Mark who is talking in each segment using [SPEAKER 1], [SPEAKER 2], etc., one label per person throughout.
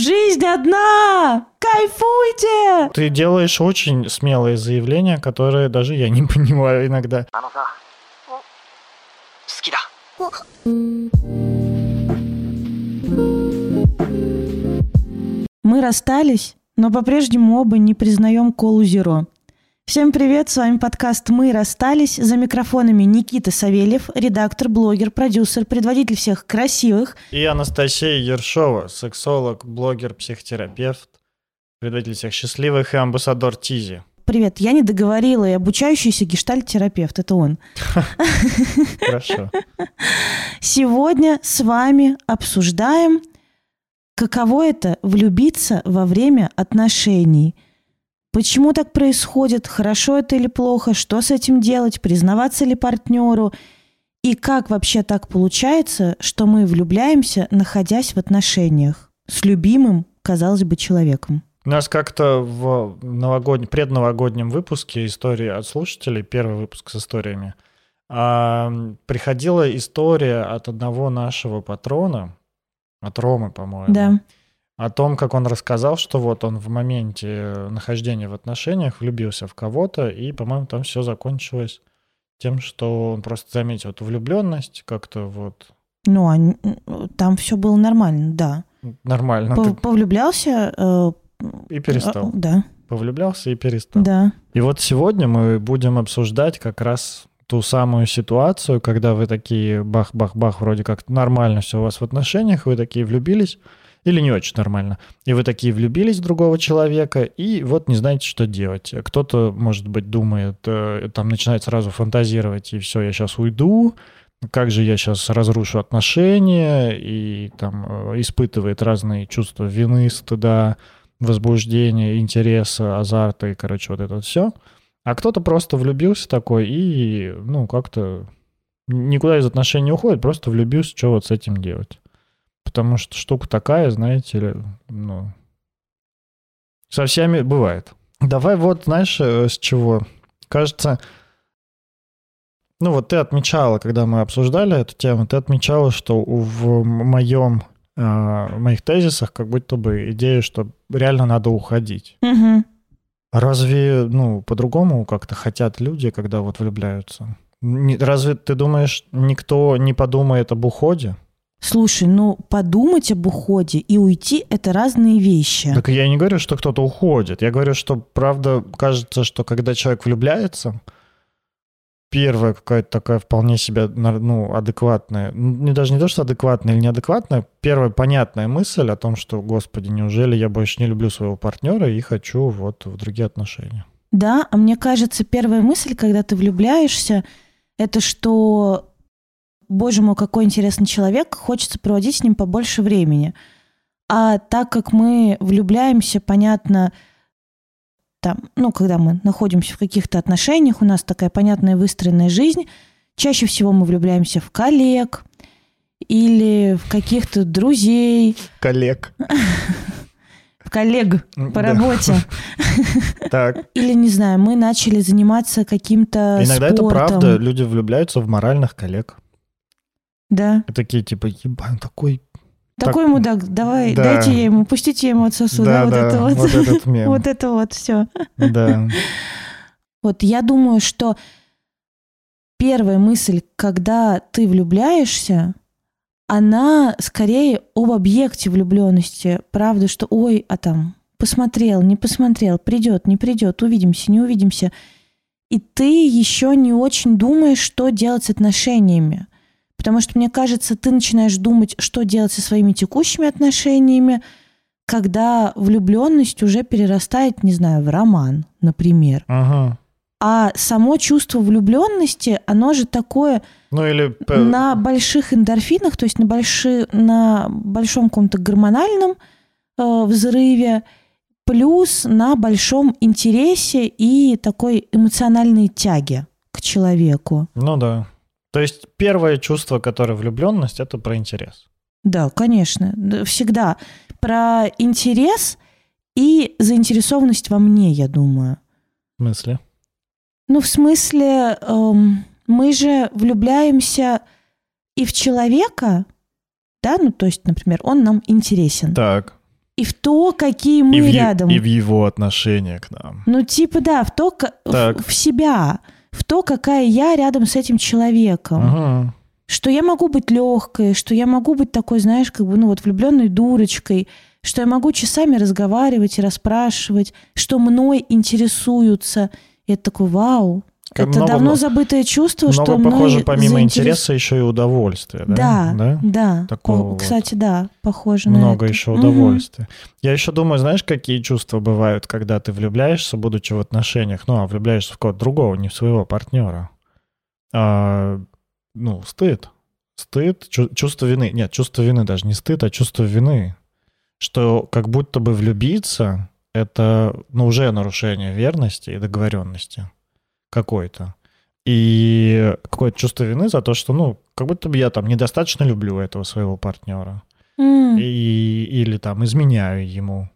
[SPEAKER 1] Жизнь одна! Кайфуйте!
[SPEAKER 2] Ты делаешь очень смелые заявления, которые даже я не понимаю иногда.
[SPEAKER 1] Мы расстались, но по-прежнему оба не признаем колу зеро. Всем привет, с вами подкаст «Мы расстались». За микрофонами Никита Савельев, редактор, блогер, продюсер, предводитель всех красивых.
[SPEAKER 2] И Анастасия Ершова, сексолог, блогер, психотерапевт, предводитель всех счастливых и амбассадор Тизи.
[SPEAKER 1] Привет, я не договорила, и обучающийся гештальт-терапевт, это он.
[SPEAKER 2] Хорошо.
[SPEAKER 1] Сегодня с вами обсуждаем, каково это влюбиться во время отношений. Почему так происходит, хорошо это или плохо, что с этим делать, признаваться ли партнеру, и как вообще так получается, что мы влюбляемся, находясь в отношениях с любимым, казалось бы, человеком.
[SPEAKER 2] У нас как-то в новогоднем, предновогоднем выпуске истории от слушателей, первый выпуск с историями, а, приходила история от одного нашего патрона, от Ромы, по-моему,
[SPEAKER 1] Да.
[SPEAKER 2] О том, как он рассказал, что вот он в моменте нахождения в отношениях влюбился в кого-то, и, по-моему, там все закончилось тем, что он просто заметил эту влюбленность, как-то вот
[SPEAKER 1] Ну, а там все было нормально, да.
[SPEAKER 2] нормально ты-
[SPEAKER 1] Повлюблялся. э,
[SPEAKER 2] и перестал.
[SPEAKER 1] э, Да,
[SPEAKER 2] Повлюблялся и перестал.
[SPEAKER 1] да.
[SPEAKER 2] И вот сегодня мы будем обсуждать как раз ту самую ситуацию, когда вы такие бах-бах-бах, вроде как нормально все у вас в отношениях, вы такие влюбились, или не очень нормально, и вы такие влюбились в другого человека, и вот не знаете, что делать. Кто-то, может быть, думает, э, там начинает сразу фантазировать, и все, я сейчас уйду, как же я сейчас разрушу отношения, и там э, испытывает разные чувства вины, стыда, возбуждения, интереса, азарта и, короче, вот это все. А кто-то просто влюбился такой и, ну, как-то никуда из отношений не уходит, просто влюбился, что вот с этим делать. Потому что штука такая, знаете ли, ну, со всеми бывает. Давай вот, знаешь, э, с чего? Кажется, ну вот ты отмечала, когда мы обсуждали эту тему, ты отмечала, что в моем, в моих тезисах как будто бы идея, что реально надо уходить.
[SPEAKER 1] Мгм.
[SPEAKER 2] Разве, ну, по-другому как-то хотят люди, когда вот влюбляются? Не- Разве ты думаешь, никто не подумает об уходе?
[SPEAKER 1] Слушай, ну подумать об уходе и уйти – это разные вещи.
[SPEAKER 2] Так я не говорю, что кто-то уходит. Я говорю, что правда кажется, что когда человек влюбляется, первая какая-то такая вполне себе, ну, адекватная, не даже не то, что адекватная или неадекватная, первая понятная мысль о том, что, господи, неужели я больше не люблю своего партнера и хочу вот в другие отношения.
[SPEAKER 1] Да, а мне кажется, первая мысль, когда ты влюбляешься, это что, боже мой, какой интересный человек, хочется проводить с ним побольше времени. А так как мы влюбляемся, понятно, там, ну, когда мы находимся в каких-то отношениях, у нас такая понятная выстроенная жизнь, чаще всего мы влюбляемся в коллег или в каких-то друзей,
[SPEAKER 2] Коллег.
[SPEAKER 1] в коллег по
[SPEAKER 2] Да.
[SPEAKER 1] работе.
[SPEAKER 2] Так.
[SPEAKER 1] Или, не знаю, мы начали заниматься каким-то
[SPEAKER 2] Иногда это правда, люди влюбляются в моральных коллег.
[SPEAKER 1] Да.
[SPEAKER 2] И такие типа, ебан, такой...
[SPEAKER 1] Такой
[SPEAKER 2] Так,
[SPEAKER 1] мудак, давай,
[SPEAKER 2] да.
[SPEAKER 1] дайте я ему, пустите я ему отсосу, да, вот это вот.
[SPEAKER 2] вот этот мем.
[SPEAKER 1] Вот это вот все.
[SPEAKER 2] Да.
[SPEAKER 1] Вот я думаю, что первая мысль, когда ты влюбляешься, она скорее об объекте влюбленности. Правда, что ой, а там посмотрел, не посмотрел, придет, не придет, увидимся, не увидимся. И ты еще не очень думаешь, что делать с отношениями. Потому что, мне кажется, ты начинаешь думать, что делать со своими текущими отношениями, когда влюбленность уже перерастает, не знаю, в роман, например.
[SPEAKER 2] Ага.
[SPEAKER 1] А само чувство влюбленности, оно же такое
[SPEAKER 2] Ну или...
[SPEAKER 1] на больших эндорфинах, то есть на, больши, на большом каком-то гормональном э, взрыве, плюс на большом интересе и такой эмоциональной тяге к человеку.
[SPEAKER 2] Ну да. То есть первое чувство, которое влюбленность, это про интерес.
[SPEAKER 1] Да, конечно, да, всегда. Про интерес и заинтересованность во мне, я думаю.
[SPEAKER 2] В смысле?
[SPEAKER 1] Ну, в смысле, эм, мы же влюбляемся и в человека, да, ну, то есть, например, он нам интересен.
[SPEAKER 2] Так.
[SPEAKER 1] и в то, какие мы
[SPEAKER 2] и, в,
[SPEAKER 1] рядом.
[SPEAKER 2] и в его отношение к нам.
[SPEAKER 1] Ну, типа, да, в то, ка- в, в себя, в то, какая я рядом с этим человеком.
[SPEAKER 2] Ага.
[SPEAKER 1] Что я могу быть легкой, что я могу быть такой, знаешь, как бы, ну вот влюбленной дурочкой, что я могу часами разговаривать и расспрашивать, что мной интересуются. И это такой, вау,
[SPEAKER 2] Как
[SPEAKER 1] это
[SPEAKER 2] много-
[SPEAKER 1] давно забытое чувство,
[SPEAKER 2] Много,
[SPEAKER 1] что мной
[SPEAKER 2] похоже, помимо
[SPEAKER 1] заинтерес-
[SPEAKER 2] интереса еще и удовольствия, да?
[SPEAKER 1] Да, да.
[SPEAKER 2] Такого
[SPEAKER 1] О,
[SPEAKER 2] вот.
[SPEAKER 1] Кстати, да, похоже на
[SPEAKER 2] Много
[SPEAKER 1] это.
[SPEAKER 2] еще удовольствия. Я еще думаю, знаешь, какие чувства бывают, когда ты влюбляешься, будучи в отношениях, ну, а влюбляешься в кого-то другого, не в своего партнера. А, ну, стыд. Стыд, чу- чувство вины. Нет, чувство вины даже не стыд, а чувство вины. Что как будто бы влюбиться — это, ну, уже нарушение верности и договоренности какой-то. И какое-то чувство вины за то, что, ну, как будто бы я там недостаточно люблю этого своего партнера
[SPEAKER 1] М.
[SPEAKER 2] и, или там изменяю ему.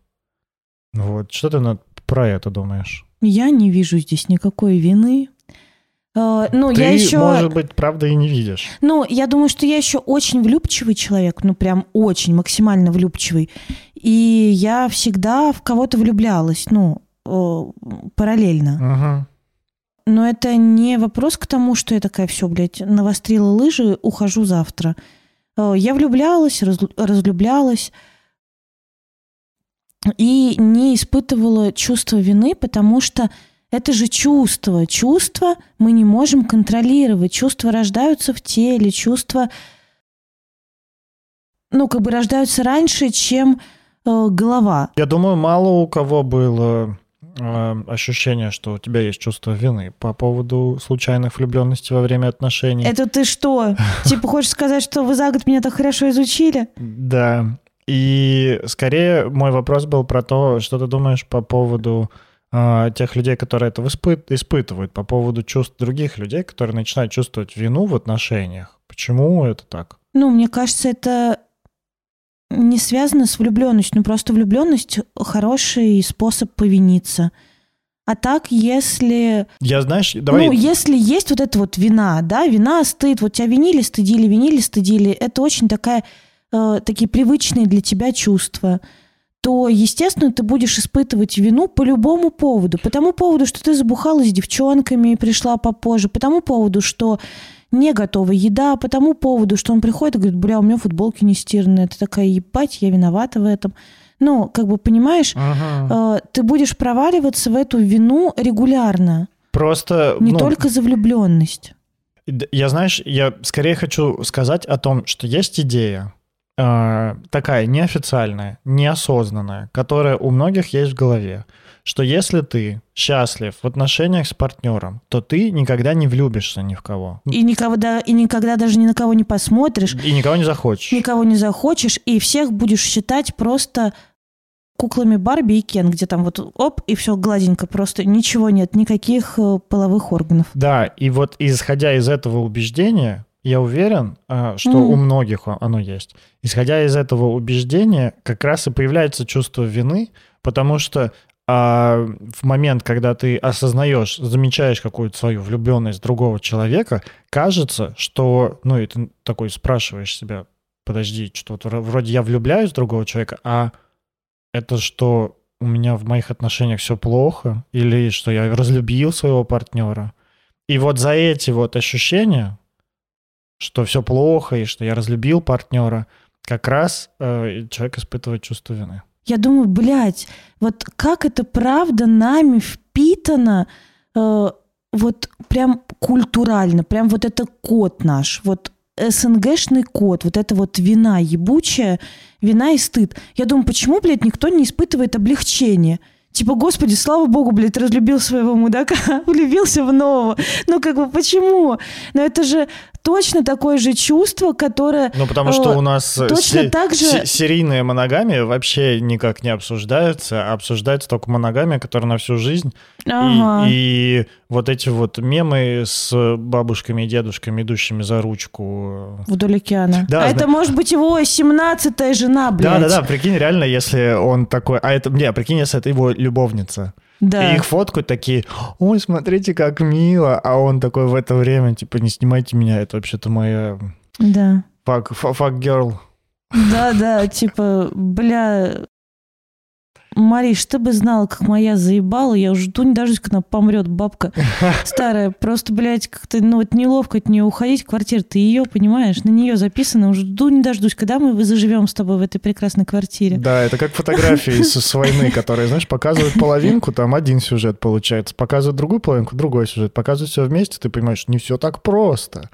[SPEAKER 2] Вот, что ты на, про это думаешь?
[SPEAKER 1] Я не вижу здесь никакой вины. Э, Ну,
[SPEAKER 2] ты,
[SPEAKER 1] я еще...
[SPEAKER 2] может быть, правда и не видишь.
[SPEAKER 1] Ну, я думаю, что я еще очень влюбчивый человек, ну, прям очень максимально влюбчивый. И я всегда в кого-то влюблялась, ну, э, параллельно.
[SPEAKER 2] Мгм.
[SPEAKER 1] Но это не вопрос к тому, что я такая, все, блядь, навострила лыжи, ухожу завтра. Э, Я влюблялась, разлю- разлюблялась и не испытывала чувство вины, потому что это же чувство. Чувства мы не можем контролировать. Чувства рождаются в теле, чувства, ну, как бы рождаются раньше, чем э, голова.
[SPEAKER 2] Я думаю, мало у кого было ощущение, что у тебя есть чувство вины по поводу случайных влюбленностей во время отношений.
[SPEAKER 1] Это ты что? Типа хочешь сказать, что вы за год меня так хорошо изучили?
[SPEAKER 2] Да. И скорее мой вопрос был про то, что ты думаешь по поводу э, тех людей, которые это испы- испытывают, по поводу чувств других людей, которые начинают чувствовать вину в отношениях. Почему это так?
[SPEAKER 1] Ну, мне кажется, это не связано с влюбленностью. Ну, просто влюбленность хороший способ повиниться. А так, если...
[SPEAKER 2] Я, знаешь, давай...
[SPEAKER 1] Ну, если есть вот эта вот вина, да, вина, стыд, вот тебя винили, стыдили, винили, стыдили, это очень такая, э, такие привычные для тебя чувства, то, естественно, ты будешь испытывать вину по любому поводу. По тому поводу, что ты забухала с девчонками и пришла попозже, по тому поводу, что не готова еда, по тому поводу, что он приходит и говорит, бля, у меня футболки не стиранные. Ты такая, ебать, я виновата в этом. Ну, как бы, понимаешь,
[SPEAKER 2] Мгм.
[SPEAKER 1] э, ты будешь проваливаться в эту вину регулярно.
[SPEAKER 2] Просто...
[SPEAKER 1] Не
[SPEAKER 2] ну,
[SPEAKER 1] только за влюбленность.
[SPEAKER 2] Я, знаешь, я скорее хочу сказать о том, что есть идея, э, такая неофициальная, неосознанная, которая у многих есть в голове, что если ты счастлив в отношениях с партнером, то ты никогда не влюбишься ни в кого.
[SPEAKER 1] И никогда, и никогда даже ни на кого не посмотришь,
[SPEAKER 2] И никого не захочешь.
[SPEAKER 1] никого не захочешь, и всех будешь считать просто куклами Барби и Кен, где там вот оп, и все гладенько, просто ничего нет, никаких э, половых органов.
[SPEAKER 2] Да, и вот исходя из этого убеждения, я уверен, э, что
[SPEAKER 1] Мгм.
[SPEAKER 2] у многих оно есть. Исходя из этого убеждения, как раз и появляется чувство вины, потому что а, в момент, когда ты осознаешь, замечаешь какую-то свою влюбленность другого человека, кажется, что, ну, и ты такой спрашиваешь себя, подожди, что вот вро- вроде я влюбляюсь в другого человека, а это что у меня в моих отношениях все плохо, или что я разлюбил своего партнера. И вот за эти вот ощущения, что все плохо, и что я разлюбил партнера, как раз э, человек испытывает чувство вины.
[SPEAKER 1] Я думаю, блядь, вот как это правда нами впитано, э, вот прям культурально, прям вот это код наш, вот СНГшный код, вот это вот вина ебучая, вина и стыд. Я думаю, почему, блядь, никто не испытывает облегчение? Типа, господи, слава богу, блядь, разлюбил своего мудака, влюбился в нового. Ну, как бы, почему? Но это же точно такое же чувство, которое...
[SPEAKER 2] Ну, потому
[SPEAKER 1] Э,
[SPEAKER 2] что у нас э,
[SPEAKER 1] точно
[SPEAKER 2] се-
[SPEAKER 1] так же-
[SPEAKER 2] се- серийные моногамия вообще никак не обсуждаются, а обсуждается только моногамия, которая на всю жизнь. И-
[SPEAKER 1] Ага.
[SPEAKER 2] И, вот эти вот мемы с бабушками и дедушками, идущими за ручку.
[SPEAKER 1] Вдоль океана.
[SPEAKER 2] Да,
[SPEAKER 1] а
[SPEAKER 2] зна-
[SPEAKER 1] это может быть его 17-я жена, блядь.
[SPEAKER 2] Да-да-да, прикинь, реально, если он такой... А это, не, прикинь, если это его любовница.
[SPEAKER 1] Да.
[SPEAKER 2] И их фоткают такие, ой, смотрите, как мило. А он такой в это время, типа, не снимайте меня, это вообще-то моя
[SPEAKER 1] Да.
[SPEAKER 2] fuck, fuck girl.
[SPEAKER 1] Да, да, типа, бля, Мариш, ты бы знала, как моя заебала. Я уже жду не дождусь, когда помрет, бабка старая. Просто, блядь, как-то, ну, вот неловко от нее уходить. Квартира, ты ее, понимаешь, на нее записано. Уже жду не дождусь, когда мы заживем с тобой в этой прекрасной квартире.
[SPEAKER 2] Да, это как фотографии с войны, которые, знаешь, показывают половинку, там один сюжет получается. Показывают другую половинку, другой сюжет. Показывают все вместе, ты понимаешь, не все так просто.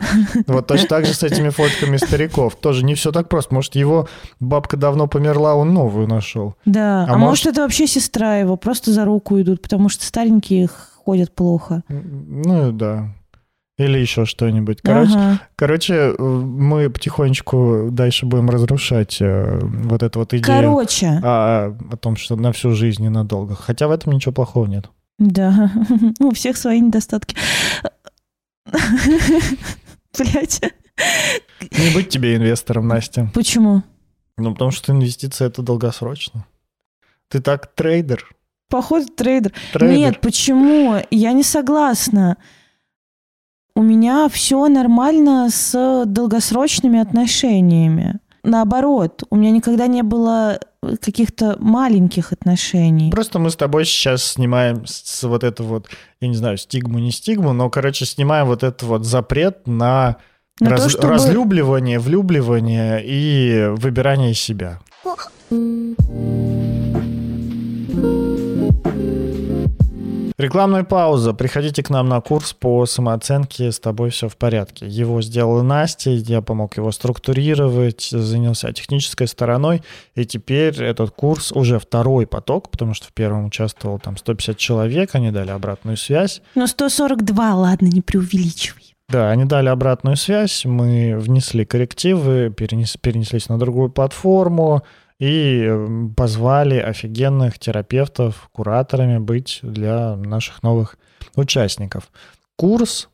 [SPEAKER 2] Вот точно так же с этими фотками стариков. Тоже не все так просто. Может, его бабка давно померла, он новую нашел.
[SPEAKER 1] Да, а, а может, это вообще сестра его, просто за руку идут, потому что старенькие ходят плохо.
[SPEAKER 2] Ну да. Или еще что-нибудь. Короче, ага. короче, мы потихонечку дальше будем разрушать э, вот эту вот идею.
[SPEAKER 1] Короче.
[SPEAKER 2] О, о том, что на всю жизнь ненадолго. Хотя в этом ничего плохого нет.
[SPEAKER 1] Да, у всех свои недостатки. Блять.
[SPEAKER 2] Не быть тебе инвестором, Настя.
[SPEAKER 1] Почему?
[SPEAKER 2] Ну, потому что инвестиция это долгосрочно. Ты так трейдер.
[SPEAKER 1] Походу, трейдер. трейдер. Нет, почему? Я не согласна. У меня все нормально с долгосрочными отношениями. Наоборот, у меня никогда не было каких-то маленьких отношений.
[SPEAKER 2] Просто мы с тобой сейчас снимаем с вот это вот, я не знаю, стигму, не стигму, но, короче, снимаем вот этот вот запрет на, на раз, то, чтобы... разлюбливание, влюбливание и выбирание себя. Рекламная пауза. Приходите к нам на курс по самооценке «С тобой все в порядке». Его сделала Настя, я помог его структурировать, занялся технической стороной, и теперь этот курс уже второй поток, потому что в первом участвовал там 150 человек, они дали обратную связь.
[SPEAKER 1] Ну, 142, ладно, не преувеличивай.
[SPEAKER 2] Да, они дали обратную связь, мы внесли коррективы, перенес, перенеслись на другую платформу, и эм, позвали офигенных терапевтов кураторами быть для наших новых участников. Курс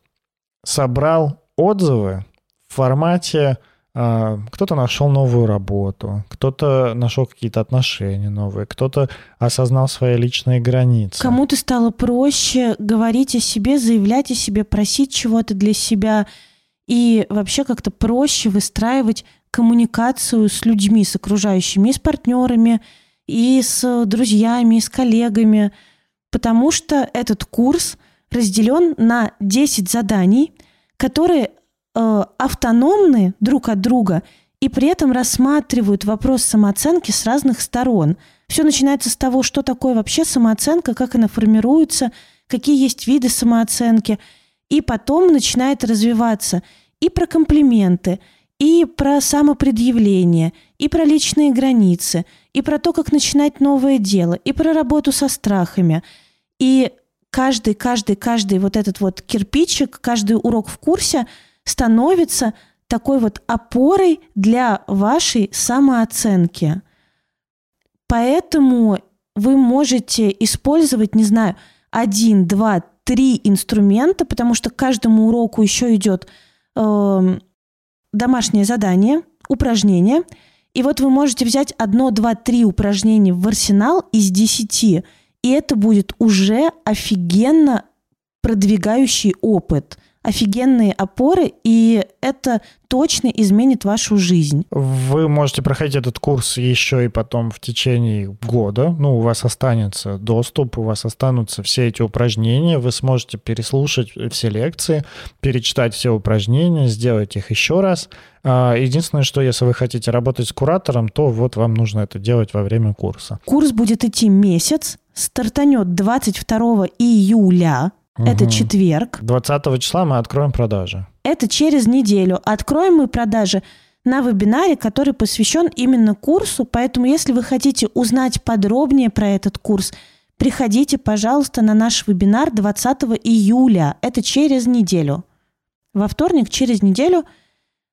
[SPEAKER 2] собрал отзывы в формате э, кто-то нашел новую работу, кто-то нашел какие-то отношения новые, кто-то осознал свои личные границы.
[SPEAKER 1] Кому-то стало проще говорить о себе, заявлять о себе, просить чего-то для себя и вообще как-то проще выстраивать коммуникацию с людьми, с окружающими, и с партнерами, и с друзьями, и с коллегами, потому что этот курс разделен на 10 заданий, которые э, автономны друг от друга и при этом рассматривают вопрос самооценки с разных сторон. Все начинается с того, что такое вообще самооценка, как она формируется, какие есть виды самооценки, и потом начинает развиваться и про комплименты – и про самопредъявление, и про личные границы, и про то, как начинать новое дело, и про работу со страхами. И каждый, каждый, каждый вот этот вот кирпичик, каждый урок в курсе становится такой вот опорой для вашей самооценки. Поэтому вы можете использовать, не знаю, один, два, три инструмента, потому что каждому уроку еще идет э, домашнее задание, упражнение. И вот вы можете взять одно, два, три упражнения в арсенал из десяти, и это будет уже офигенно продвигающий опыт – офигенные опоры, и это точно изменит вашу жизнь.
[SPEAKER 2] Вы можете проходить этот курс еще и потом в течение года. Ну, у вас останется доступ, у вас останутся все эти упражнения, вы сможете переслушать все лекции, перечитать все упражнения, сделать их еще раз. А, единственное, что если вы хотите работать с куратором, то вот вам нужно это делать во время курса.
[SPEAKER 1] Курс будет идти месяц, стартанет 22 июля Угу. Это четверг.
[SPEAKER 2] 20 числа мы откроем продажи.
[SPEAKER 1] Это через неделю. Откроем мы продажи на вебинаре, который посвящен именно курсу. Поэтому, если вы хотите узнать подробнее про этот курс, приходите, пожалуйста, на наш вебинар 20 июля. Это через неделю. Во вторник, через неделю,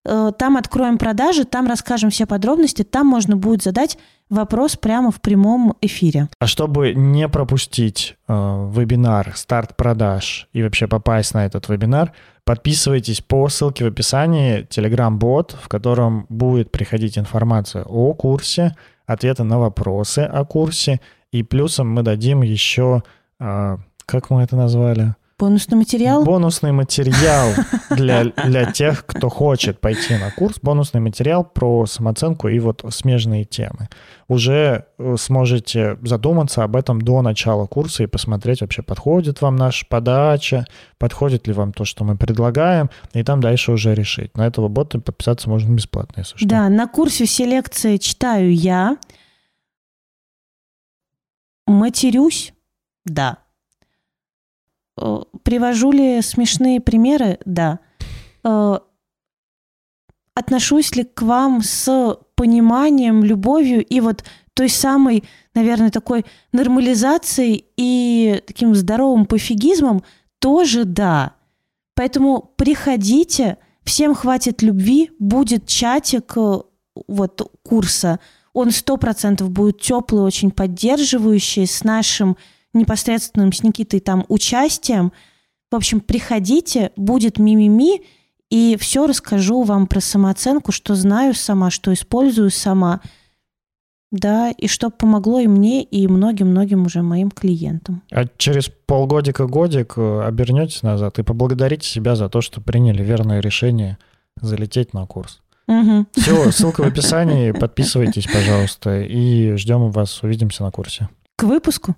[SPEAKER 1] э, там откроем продажи, там расскажем все подробности, там можно будет задать вопрос прямо в прямом эфире.
[SPEAKER 2] А чтобы не пропустить э, вебинар «Старт продаж» и вообще попасть на этот вебинар, подписывайтесь по ссылке в описании Telegram-бот, в котором будет приходить информация о курсе, ответы на вопросы о курсе, и плюсом мы дадим еще, э, как мы это назвали?
[SPEAKER 1] Бонусный материал?
[SPEAKER 2] Бонусный материал для, для тех, кто хочет пойти на курс. Бонусный материал про самооценку и вот смежные темы. Уже э, сможете задуматься об этом до начала курса и посмотреть, вообще подходит вам наша подача, подходит ли вам то, что мы предлагаем, и там дальше уже решить. На этого бота подписаться можно бесплатно, если что.
[SPEAKER 1] Да, на курсе все лекции читаю я. Матерюсь? Да. Э, Привожу ли смешные примеры? Да. Э, Отношусь ли к вам с пониманием, любовью и вот той самой, наверное, такой нормализацией и таким здоровым пофигизмом? Тоже да. Поэтому приходите, всем хватит любви, будет чатик э, вот курса. Он сто процентов будет теплый, очень поддерживающий, с нашим непосредственным с Никитой там участием. В общем, приходите, будет мимими, и все расскажу вам про самооценку, что знаю сама, что использую сама. Да, и что помогло и мне, и многим-многим уже моим клиентам.
[SPEAKER 2] А через полгодика-годик э, обернетесь назад и поблагодарите себя за то, что приняли верное решение залететь на курс.
[SPEAKER 1] Мгм.
[SPEAKER 2] Все, ссылка в описании, подписывайтесь, пожалуйста, и ждем вас, увидимся на курсе.
[SPEAKER 1] К выпуску.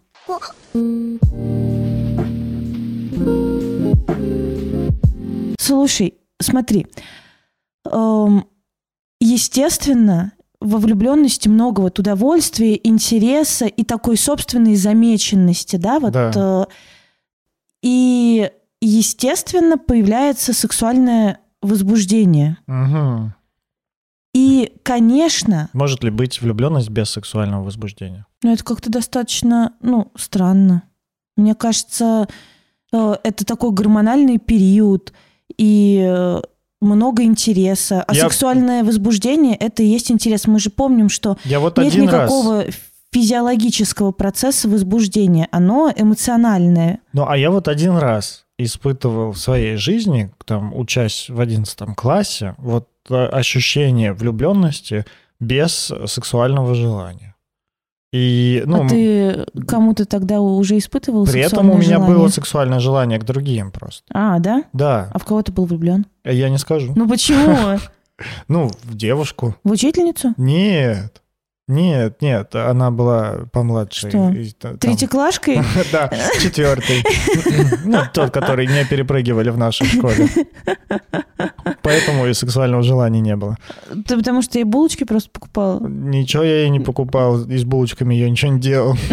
[SPEAKER 1] Слушай, смотри, эм, естественно, во влюбленности много вот удовольствия, интереса и такой собственной замеченности, да, вот.
[SPEAKER 2] Да.
[SPEAKER 1] э, и, естественно, появляется сексуальное возбуждение.
[SPEAKER 2] Мгм.
[SPEAKER 1] И, конечно,
[SPEAKER 2] Может ли быть влюбленность без сексуального возбуждения?
[SPEAKER 1] Ну, это как-то достаточно, ну, странно. Мне кажется, э, это такой гормональный период и э, много интереса. А
[SPEAKER 2] Я-
[SPEAKER 1] сексуальное возбуждение — это и есть интерес. Мы же помним, что
[SPEAKER 2] Я вот
[SPEAKER 1] нет
[SPEAKER 2] один раз...
[SPEAKER 1] никакого физиологического процесса возбуждения. Оно эмоциональное.
[SPEAKER 2] Ну, а я вот один раз испытывал в своей жизни, там, учась в 11 классе, вот э, ощущение влюбленности без сексуального желания. И, ну,
[SPEAKER 1] а ты кому-то тогда уже испытывал
[SPEAKER 2] при этом у меня
[SPEAKER 1] желание?
[SPEAKER 2] было сексуальное желание к другим просто.
[SPEAKER 1] А, да?
[SPEAKER 2] Да,
[SPEAKER 1] А в кого ты был влюблен?
[SPEAKER 2] я не скажу.
[SPEAKER 1] Ну почему?
[SPEAKER 2] Ну, в девушку.
[SPEAKER 1] В учительницу?
[SPEAKER 2] Нет. Нет, нет, она была помладше.
[SPEAKER 1] Что?
[SPEAKER 2] И та- там-
[SPEAKER 1] Третьеклашкой?
[SPEAKER 2] Да, четвертый. Ну, тот, который не перепрыгивали в нашей школе. Поэтому и сексуального желания не было.
[SPEAKER 1] Ты потому что я булочки просто покупала.
[SPEAKER 2] Ничего я ей не покупал, и с булочками я ничего не делал.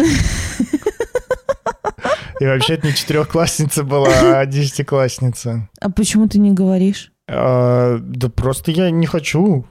[SPEAKER 2] И вообще это не четырехклассница была, а десятиклассница.
[SPEAKER 1] А почему ты не говоришь?
[SPEAKER 2] А, Да просто я не хочу.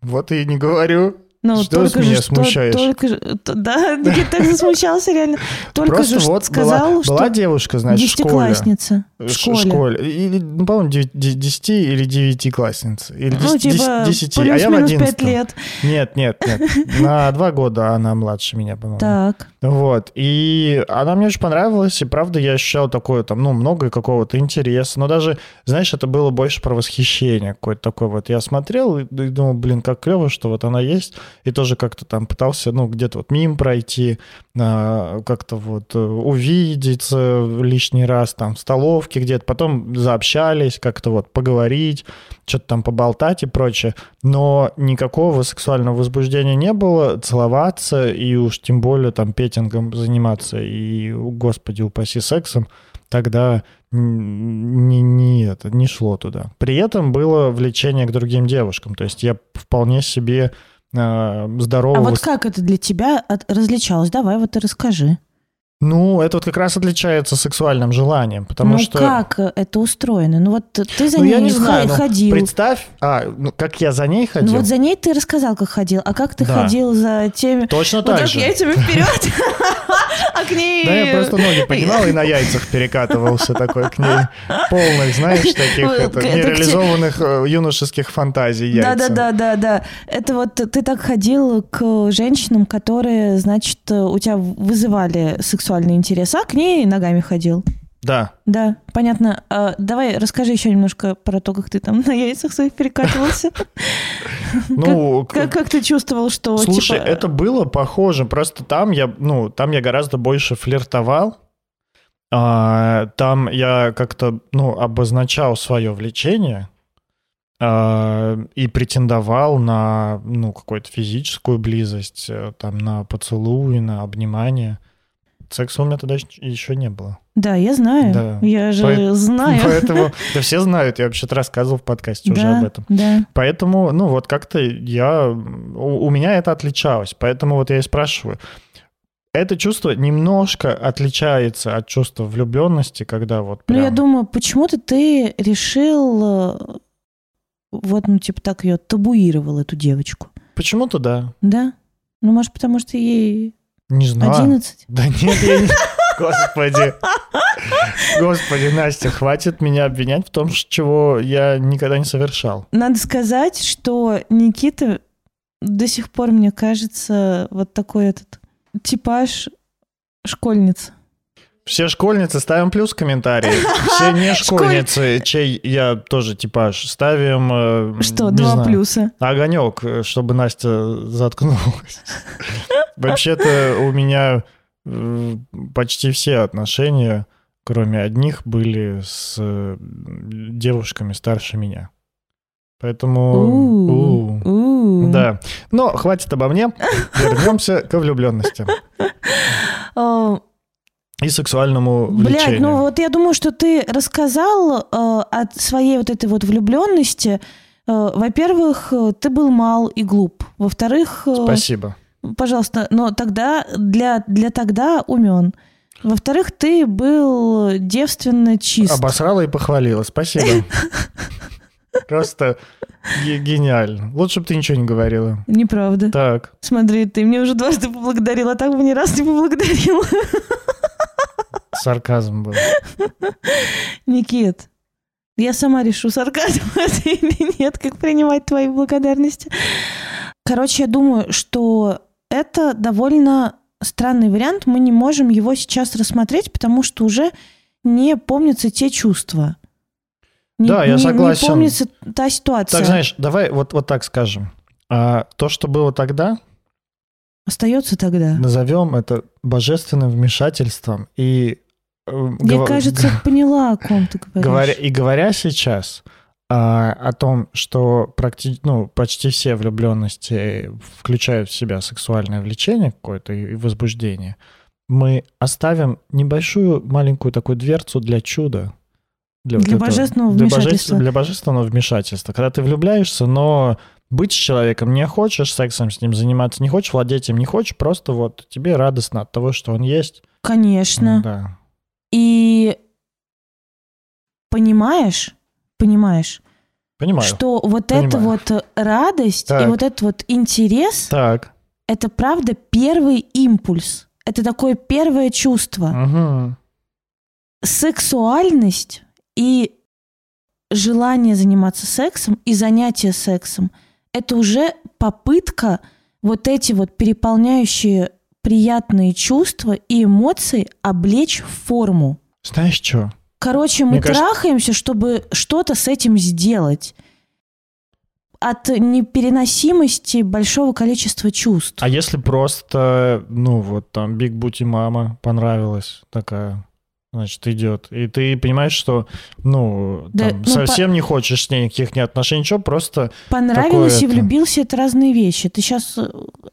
[SPEAKER 2] Вот и не говорю.
[SPEAKER 1] Ну,
[SPEAKER 2] Что
[SPEAKER 1] только
[SPEAKER 2] меня
[SPEAKER 1] же, что-
[SPEAKER 2] смущаешь?
[SPEAKER 1] только же, т- да, Никита так засмущался реально. Только
[SPEAKER 2] Просто
[SPEAKER 1] же
[SPEAKER 2] вот
[SPEAKER 1] сказал,
[SPEAKER 2] была,
[SPEAKER 1] что
[SPEAKER 2] была девушка, значит, в школе.
[SPEAKER 1] десятиклассница в школе.
[SPEAKER 2] Или, ну, по-моему, 10 или 9 классница. Или
[SPEAKER 1] Ну,
[SPEAKER 2] 10,
[SPEAKER 1] типа,
[SPEAKER 2] 10, а я в
[SPEAKER 1] плюс-минус
[SPEAKER 2] 11.
[SPEAKER 1] пять лет.
[SPEAKER 2] Нет, нет, нет. На два года она младше меня, по-моему.
[SPEAKER 1] Так.
[SPEAKER 2] Вот. И она мне очень понравилась, и правда я ощущал такое там, ну, много какого-то интереса. Но даже, знаешь, это было больше про восхищение какое-то такое. Вот я смотрел и думал, блин, как клево, что вот она есть. И тоже как-то там пытался, ну, где-то вот мимо пройти, а, как-то вот э, увидеться лишний раз там в столовке где-то. Потом заобщались, как-то вот поговорить, что-то там поболтать и прочее. Но никакого сексуального возбуждения не было. Целоваться и уж тем более там петингом заниматься и, господи, упаси сексом, тогда не, не, это, не шло туда. При этом было влечение к другим девушкам. То есть я вполне себе здорового...
[SPEAKER 1] А вот как это для тебя различалось? Давай вот и расскажи.
[SPEAKER 2] Ну, это вот как раз отличается сексуальным желанием, потому
[SPEAKER 1] ну
[SPEAKER 2] что...
[SPEAKER 1] как это устроено? Ну вот ты за
[SPEAKER 2] Ну,
[SPEAKER 1] ней
[SPEAKER 2] я не знаю, ну,
[SPEAKER 1] ходил.
[SPEAKER 2] Представь, а, ну, как я за ней
[SPEAKER 1] Ну
[SPEAKER 2] ходил.
[SPEAKER 1] вот за ней ты рассказал, как ходил. А как ты
[SPEAKER 2] Да.
[SPEAKER 1] ходил за теми...
[SPEAKER 2] Точно
[SPEAKER 1] Вот
[SPEAKER 2] так же.
[SPEAKER 1] яйцами вперед, а к ней...
[SPEAKER 2] Да, я просто ноги поднимал и на яйцах перекатывался такой к ней. Полных, знаешь, таких нереализованных э, юношеских фантазий яйца.
[SPEAKER 1] Да, да, да, да, да. Это вот ты так ходил к женщинам, которые, значит, у тебя вызывали сексуальный интерес, а к ней ногами ходил.
[SPEAKER 2] Да.
[SPEAKER 1] Да, понятно. А, давай расскажи еще немножко про то, как ты там на яйцах своих перекатывался.
[SPEAKER 2] Ну,
[SPEAKER 1] Как, как- как ты чувствовал, что
[SPEAKER 2] Слушай,
[SPEAKER 1] типа...
[SPEAKER 2] это было похоже, просто там я, ну, там я гораздо больше флиртовал, А, там я как-то, ну, обозначал свое влечение а, и претендовал на, ну, какую-то физическую близость, э, там, на поцелуй, на обнимание. Секса у меня тогда еще не было.
[SPEAKER 1] Да, я знаю.
[SPEAKER 2] Да.
[SPEAKER 1] Я же
[SPEAKER 2] Поэт-
[SPEAKER 1] знаю.
[SPEAKER 2] Поэтому, да все знают, я вообще-то рассказывал в подкасте уже
[SPEAKER 1] да,
[SPEAKER 2] об этом.
[SPEAKER 1] Да.
[SPEAKER 2] Поэтому, ну, вот как-то я... У, у меня это отличалось. Поэтому вот я и спрашиваю. Это чувство немножко отличается от чувства влюбленности, когда вот
[SPEAKER 1] Ну,
[SPEAKER 2] прям...
[SPEAKER 1] я думаю, почему-то ты решил, э, вот, ну, типа так ее табуировал, эту девочку.
[SPEAKER 2] Почему-то да.
[SPEAKER 1] Да? Ну, может, потому что ей
[SPEAKER 2] Не знаю.
[SPEAKER 1] 11?
[SPEAKER 2] Да нет, я не... Господи. Господи, Настя, хватит меня обвинять в том, чего я никогда не совершал.
[SPEAKER 1] Надо сказать, что Никита до сих пор, мне кажется, вот такой этот типаж школьницы.
[SPEAKER 2] Все школьницы ставим плюс комментарии. Все не школьницы, чей я тоже типаж, ставим... э,
[SPEAKER 1] Что, два
[SPEAKER 2] знаю,
[SPEAKER 1] плюса?
[SPEAKER 2] Огонек, э, чтобы Настя заткнулась. Вообще-то у меня э, почти все отношения, кроме одних, были с девушками старше меня. Поэтому... Да. Но хватит обо мне. Вернемся к влюбленности и сексуальному
[SPEAKER 1] Блядь,
[SPEAKER 2] влечению.
[SPEAKER 1] ну вот я думаю, что ты рассказал э, о своей вот этой вот влюбленности. Э, во-первых, э, ты был мал и глуп. Во-вторых, э,
[SPEAKER 2] Спасибо.
[SPEAKER 1] пожалуйста, но тогда для, для тогда умен. Во-вторых, ты был девственно чист.
[SPEAKER 2] Обосрала и похвалила. Спасибо. Просто ге- гениально. Лучше бы ты ничего не говорила.
[SPEAKER 1] Неправда.
[SPEAKER 2] Так,
[SPEAKER 1] Смотри, ты мне уже дважды поблагодарил, а так бы ни раз не поблагодарил.
[SPEAKER 2] сарказм был.
[SPEAKER 1] Никит, я сама решу, сарказм это или нет, как принимать твои благодарности. Короче, я думаю, что это довольно странный вариант. Мы не можем его сейчас рассмотреть, потому что уже не помнятся те чувства. Не-
[SPEAKER 2] Да, я
[SPEAKER 1] не-
[SPEAKER 2] согласен.
[SPEAKER 1] Не помнится та ситуация.
[SPEAKER 2] Так, знаешь, давай вот, вот так скажем. А, то, что было тогда,
[SPEAKER 1] Остается тогда.
[SPEAKER 2] назовем это божественным вмешательством. И, э,
[SPEAKER 1] Я,
[SPEAKER 2] гова-
[SPEAKER 1] кажется, поняла, о ком ты говоришь.
[SPEAKER 2] говоря, и говоря сейчас а, о том, что практи- ну, почти все влюбленности включают в себя сексуальное влечение какое-то и возбуждение, мы оставим небольшую маленькую такую дверцу для чуда.
[SPEAKER 1] Для
[SPEAKER 2] вот этого-
[SPEAKER 1] божественного
[SPEAKER 2] для
[SPEAKER 1] вмешательства.
[SPEAKER 2] для божественного вмешательства. Когда ты влюбляешься, но быть с человеком не хочешь, сексом с ним заниматься не хочешь, владеть им не хочешь, просто вот тебе радостно от того, что он есть.
[SPEAKER 1] Конечно.
[SPEAKER 2] Да.
[SPEAKER 1] И понимаешь, понимаешь,
[SPEAKER 2] Понимаю.
[SPEAKER 1] что вот
[SPEAKER 2] Понимаю.
[SPEAKER 1] эта вот радость
[SPEAKER 2] Так.
[SPEAKER 1] и вот этот вот интерес,
[SPEAKER 2] Так.
[SPEAKER 1] это правда первый импульс. Это такое первое чувство.
[SPEAKER 2] Мгм.
[SPEAKER 1] Сексуальность и желание заниматься сексом и занятие сексом – это уже попытка вот эти вот переполняющие приятные чувства и эмоции облечь в форму.
[SPEAKER 2] Знаешь что?
[SPEAKER 1] Короче, мы
[SPEAKER 2] Мне кажется-
[SPEAKER 1] трахаемся, чтобы что-то с этим сделать. От непереносимости большого количества чувств.
[SPEAKER 2] А если просто, ну вот там Биг Бути мама понравилась такая, значит, идет. И ты понимаешь, что, ну,
[SPEAKER 1] Да,
[SPEAKER 2] там,
[SPEAKER 1] ну,
[SPEAKER 2] совсем не хочешь с ней никаких не отношений, ничего, просто...
[SPEAKER 1] Понравилось и
[SPEAKER 2] это.
[SPEAKER 1] влюбился это разные вещи. Ты сейчас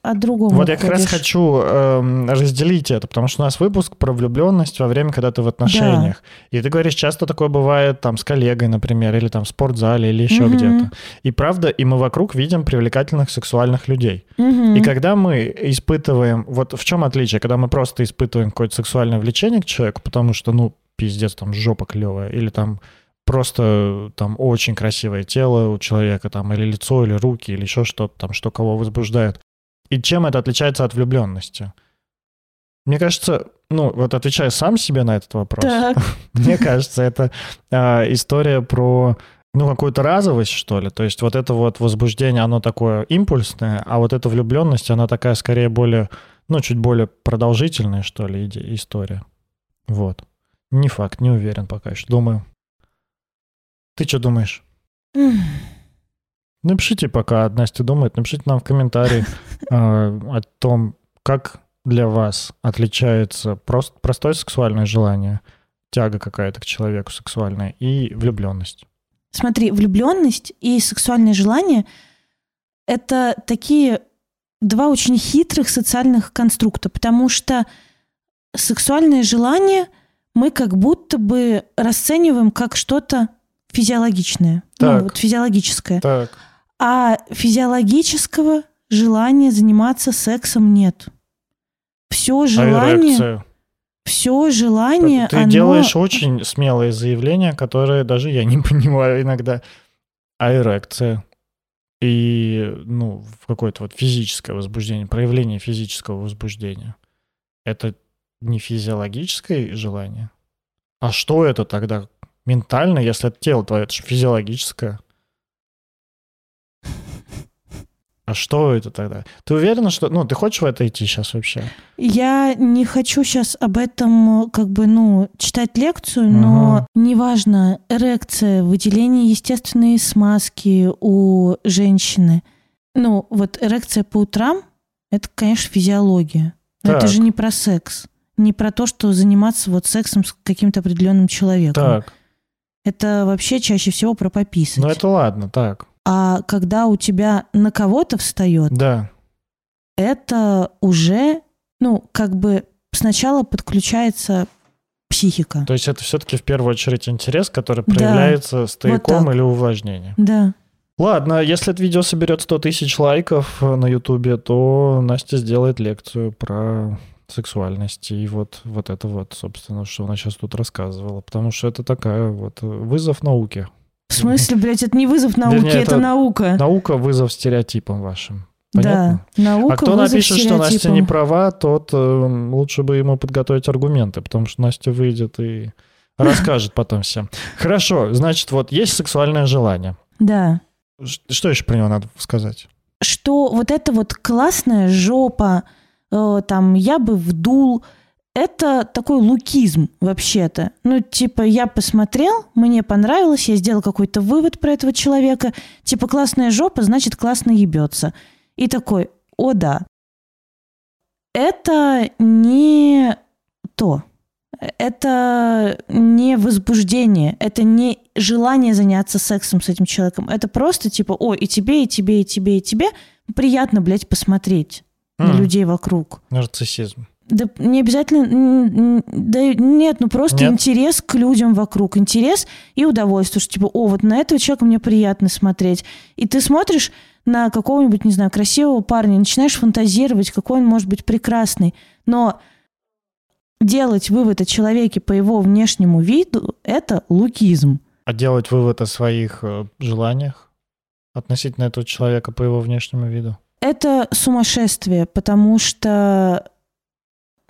[SPEAKER 1] о другом.
[SPEAKER 2] Вот я как раз хочу эм, разделить это, потому что у нас выпуск про влюбленность во время, когда ты в отношениях. И ты говоришь, часто такое бывает там с коллегой, например, или там в спортзале, или еще
[SPEAKER 1] Мгм.
[SPEAKER 2] где-то. И правда, и мы вокруг видим привлекательных сексуальных людей.
[SPEAKER 1] Мгм.
[SPEAKER 2] И когда мы испытываем... Вот в чем отличие? Когда мы просто испытываем какое-то сексуальное влечение к человеку, потому что, ну, пиздец, там жопа клевая, или там просто там очень красивое тело у человека, там, или лицо, или руки, или еще что-то там, что кого возбуждает. И чем это отличается от влюбленности? Мне кажется, ну, вот отвечая сам себе на этот вопрос,
[SPEAKER 1] Так.
[SPEAKER 2] мне кажется, это а, история про ну, какую-то разовость, что ли. То есть вот это вот возбуждение, оно такое импульсное, а вот эта влюбленность, она такая скорее более, ну, чуть более продолжительная, что ли, история. Вот. Не факт, не уверен пока еще. Думаю. Ты что думаешь? Напишите пока, Настя думает, напишите нам в комментарии э, о том, как для вас отличается прост- простое сексуальное желание тяга какая-то к человеку сексуальная, и влюбленность.
[SPEAKER 1] Смотри, влюбленность и сексуальное желание — это такие два очень хитрых социальных конструкта, потому что сексуальное желание мы как будто бы расцениваем как что-то физиологичное, ну,
[SPEAKER 2] Так.
[SPEAKER 1] вот физиологическое.
[SPEAKER 2] Так,
[SPEAKER 1] А физиологического желания заниматься сексом нет. Все
[SPEAKER 2] а
[SPEAKER 1] желание,
[SPEAKER 2] эрекция?
[SPEAKER 1] все желание,
[SPEAKER 2] Ты
[SPEAKER 1] оно...
[SPEAKER 2] делаешь очень смелые заявления, которые даже я не понимаю иногда. А эрекция? И, ну, какое-то вот физическое возбуждение, проявление физического возбуждения. Это не физиологическое желание? А что это тогда? Ментально, если это тело твое, это же физиологическое. А что это тогда? Ты уверена, что... Ну, ты хочешь в это идти сейчас вообще?
[SPEAKER 1] Я не хочу сейчас об этом как бы, ну, читать лекцию, но
[SPEAKER 2] Мгм.
[SPEAKER 1] неважно, эрекция, выделение естественной смазки у женщины. Ну, вот эрекция по утрам, это, конечно, физиология. Но это
[SPEAKER 2] Так.
[SPEAKER 1] же не про секс. Не про то, что заниматься вот сексом с каким-то определенным человеком.
[SPEAKER 2] Так,
[SPEAKER 1] Это вообще чаще всего про пописать.
[SPEAKER 2] ну это ладно, так.
[SPEAKER 1] А когда у тебя на кого-то встает,
[SPEAKER 2] Да,
[SPEAKER 1] это уже, ну, как бы сначала подключается психика.
[SPEAKER 2] То есть это все-таки в первую очередь интерес, который
[SPEAKER 1] Да,
[SPEAKER 2] проявляется стояком
[SPEAKER 1] так.
[SPEAKER 2] или увлажнением.
[SPEAKER 1] Да.
[SPEAKER 2] Ладно, если это видео соберет 100 тысяч лайков на Ютубе, то Настя сделает лекцию про сексуальность. И вот, вот это вот, собственно, что она сейчас тут рассказывала. Потому что это такая вот э, вызов науке.
[SPEAKER 1] В смысле, блядь, это не вызов науки,
[SPEAKER 2] Вернее,
[SPEAKER 1] это,
[SPEAKER 2] это
[SPEAKER 1] наука.
[SPEAKER 2] Наука — вызов стереотипам вашим. Понятно?
[SPEAKER 1] Да, наука
[SPEAKER 2] а кто напишет, что Настя не права, тот э, лучше бы ему подготовить аргументы, потому что Настя выйдет и расскажет потом всем. Хорошо, значит, вот есть сексуальное желание.
[SPEAKER 1] Да.
[SPEAKER 2] Что еще про него надо сказать?
[SPEAKER 1] Что вот эта вот классная жопа, э, там, я бы вдул, это такой лукизм вообще-то. Ну, типа, я посмотрел, мне понравилось, я сделал какой-то вывод про этого человека. Типа, классная жопа, значит, классно ебется. И такой, о да. Это не то. Это не возбуждение, это не желание заняться сексом с этим человеком. Это просто типа, о, и тебе, и тебе, и тебе, и тебе приятно, блядь, посмотреть на людей вокруг.
[SPEAKER 2] Нарциссизм.
[SPEAKER 1] Да не обязательно, да нет, ну просто
[SPEAKER 2] Нет?
[SPEAKER 1] интерес к людям вокруг, интерес и удовольствие, что типа, о, вот на этого человека мне приятно смотреть. И ты смотришь на какого-нибудь, не знаю, красивого парня, начинаешь фантазировать, какой он может быть прекрасный. Но делать вывод о человеке по его внешнему виду – это лукизм.
[SPEAKER 2] А делать вывод о своих э, желаниях относительно этого человека по его внешнему виду?
[SPEAKER 1] Это сумасшествие, потому что,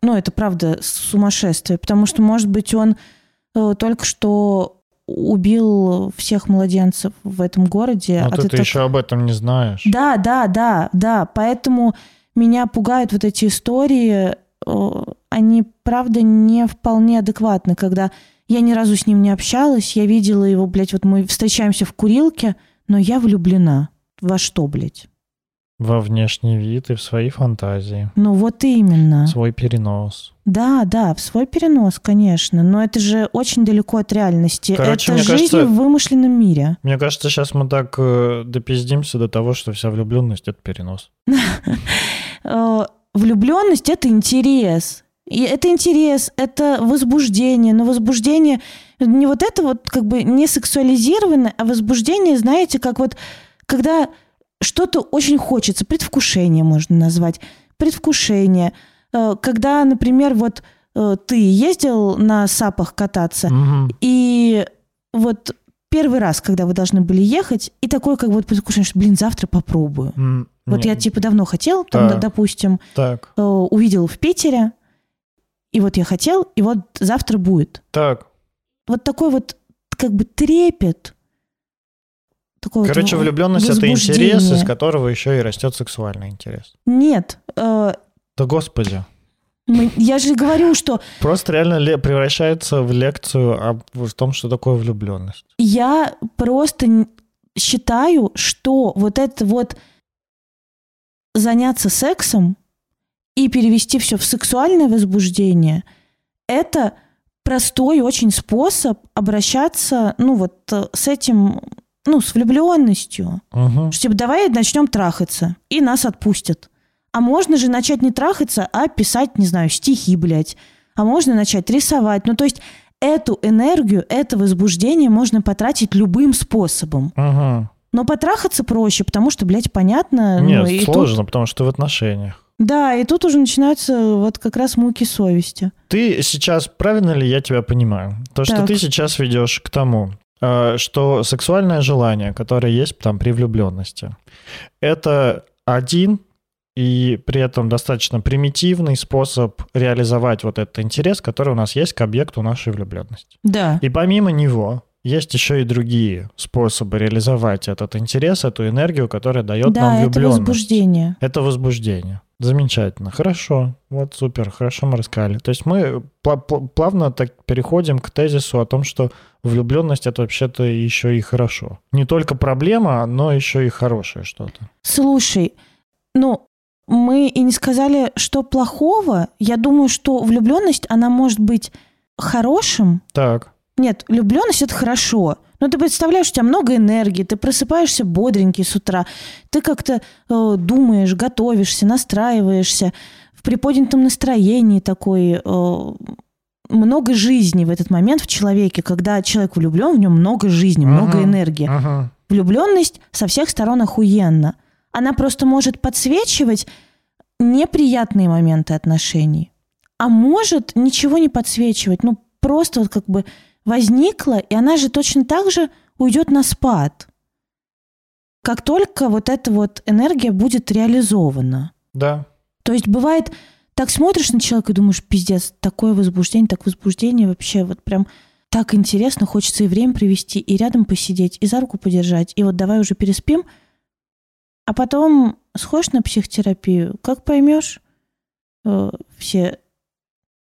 [SPEAKER 1] ну, это правда сумасшествие, потому что, может быть, он э, только что убил всех младенцев в этом городе.
[SPEAKER 2] Но
[SPEAKER 1] а
[SPEAKER 2] ты,
[SPEAKER 1] ты так-
[SPEAKER 2] еще об этом не знаешь.
[SPEAKER 1] Да, да, да, да. Поэтому меня пугают вот эти истории. э, Они, правда, не вполне адекватны, когда я ни разу с ним не общалась, я видела его, блядь, вот мы встречаемся в курилке, но я влюблена. Во что, блядь?
[SPEAKER 2] Во внешний вид и в свои фантазии.
[SPEAKER 1] Ну вот именно.
[SPEAKER 2] Свой перенос.
[SPEAKER 1] Да, да, в свой перенос, конечно, но это же очень далеко от реальности.
[SPEAKER 2] Короче,
[SPEAKER 1] это жизнь
[SPEAKER 2] кажется-
[SPEAKER 1] в вымышленном мире.
[SPEAKER 2] Мне кажется, сейчас мы так э, допиздимся до того, что вся влюбленность — это перенос.
[SPEAKER 1] Влюбленность это интерес. И это интерес, это возбуждение. Но возбуждение не вот это вот как бы не сексуализированное, а возбуждение, знаете, как вот когда что-то очень хочется, предвкушение можно назвать, предвкушение. Э, Когда, например, вот э, ты ездил на сапах кататься,
[SPEAKER 2] Мгм.
[SPEAKER 1] и вот первый раз, когда вы должны были ехать, и такое как вот предвкушение, что, блин, завтра попробую.
[SPEAKER 2] М,
[SPEAKER 1] Вот
[SPEAKER 2] не-
[SPEAKER 1] я типа давно хотел, там,
[SPEAKER 2] Так.
[SPEAKER 1] д- допустим,
[SPEAKER 2] Так,
[SPEAKER 1] э, увидел в Питере, и вот я хотел, и вот завтра будет.
[SPEAKER 2] так.
[SPEAKER 1] Вот такой вот как бы трепет. Такой вот
[SPEAKER 2] Короче,
[SPEAKER 1] в-
[SPEAKER 2] влюбленность — это интерес, из которого еще и растет сексуальный интерес.
[SPEAKER 1] Нет, э,
[SPEAKER 2] Да господи.
[SPEAKER 1] мы- я же говорю, что
[SPEAKER 2] Просто реально ле- превращается в лекцию об в том, что такое влюбленность.
[SPEAKER 1] я просто считаю, что вот это вот заняться сексом и перевести все в сексуальное возбуждение, это простой очень способ обращаться, ну вот э, с этим, ну с влюбленностью.
[SPEAKER 2] Мгм.
[SPEAKER 1] Что, типа, давай начнем трахаться, и нас отпустят. А можно же начать не трахаться, а писать, не знаю, стихи, блядь. А можно начать рисовать. Ну, то есть эту энергию, это возбуждение можно потратить любым способом.
[SPEAKER 2] Мгм.
[SPEAKER 1] Но потрахаться проще, потому что, блядь, понятно. ну,
[SPEAKER 2] Нет,
[SPEAKER 1] и тут-
[SPEAKER 2] сложно, потому что в отношениях.
[SPEAKER 1] да, и тут уже начинаются вот как раз муки совести.
[SPEAKER 2] Ты сейчас, правильно ли я тебя понимаю? То, что
[SPEAKER 1] Так.
[SPEAKER 2] ты сейчас ведешь к тому, что сексуальное желание, которое есть там при влюбленности, это один и при этом достаточно примитивный способ реализовать вот этот интерес, который у нас есть к объекту нашей влюбленности.
[SPEAKER 1] Да.
[SPEAKER 2] И помимо него есть еще и другие способы реализовать этот интерес, эту энергию, которая дает
[SPEAKER 1] да,
[SPEAKER 2] нам
[SPEAKER 1] это
[SPEAKER 2] влюбленность.
[SPEAKER 1] возбуждение.
[SPEAKER 2] Это возбуждение. Замечательно. Хорошо. Вот супер. Хорошо мы рассказали. То есть мы пла- плавно так переходим к тезису о том, что влюбленность это вообще-то еще и хорошо. Не только проблема, но еще и хорошее что-то.
[SPEAKER 1] Слушай, ну, мы и не сказали, что плохого. Я думаю, что влюбленность, она может быть хорошим.
[SPEAKER 2] Так.
[SPEAKER 1] Нет, влюбленность это хорошо. Но ты представляешь, у тебя много энергии, ты просыпаешься бодренький с утра, ты как-то э, думаешь, готовишься, настраиваешься в приподнятом настроении такой. э, много жизни в этот момент в человеке, когда человек влюблен, в нем много жизни, много
[SPEAKER 2] Мгм.
[SPEAKER 1] энергии.
[SPEAKER 2] Ага.
[SPEAKER 1] Влюбленность со всех сторон охуенно. Она просто может подсвечивать неприятные моменты отношений. А может ничего не подсвечивать. Ну, просто вот как бы возникла, и она же точно так же уйдет на спад. Как только вот эта вот энергия будет реализована.
[SPEAKER 2] Да.
[SPEAKER 1] То есть бывает, так смотришь на человека и думаешь, пиздец, такое возбуждение, так возбуждение вообще вот прям так интересно, хочется и время провести, и рядом посидеть, и за руку подержать, и вот давай уже переспим, а потом сходишь на психотерапию, как поймешь э, все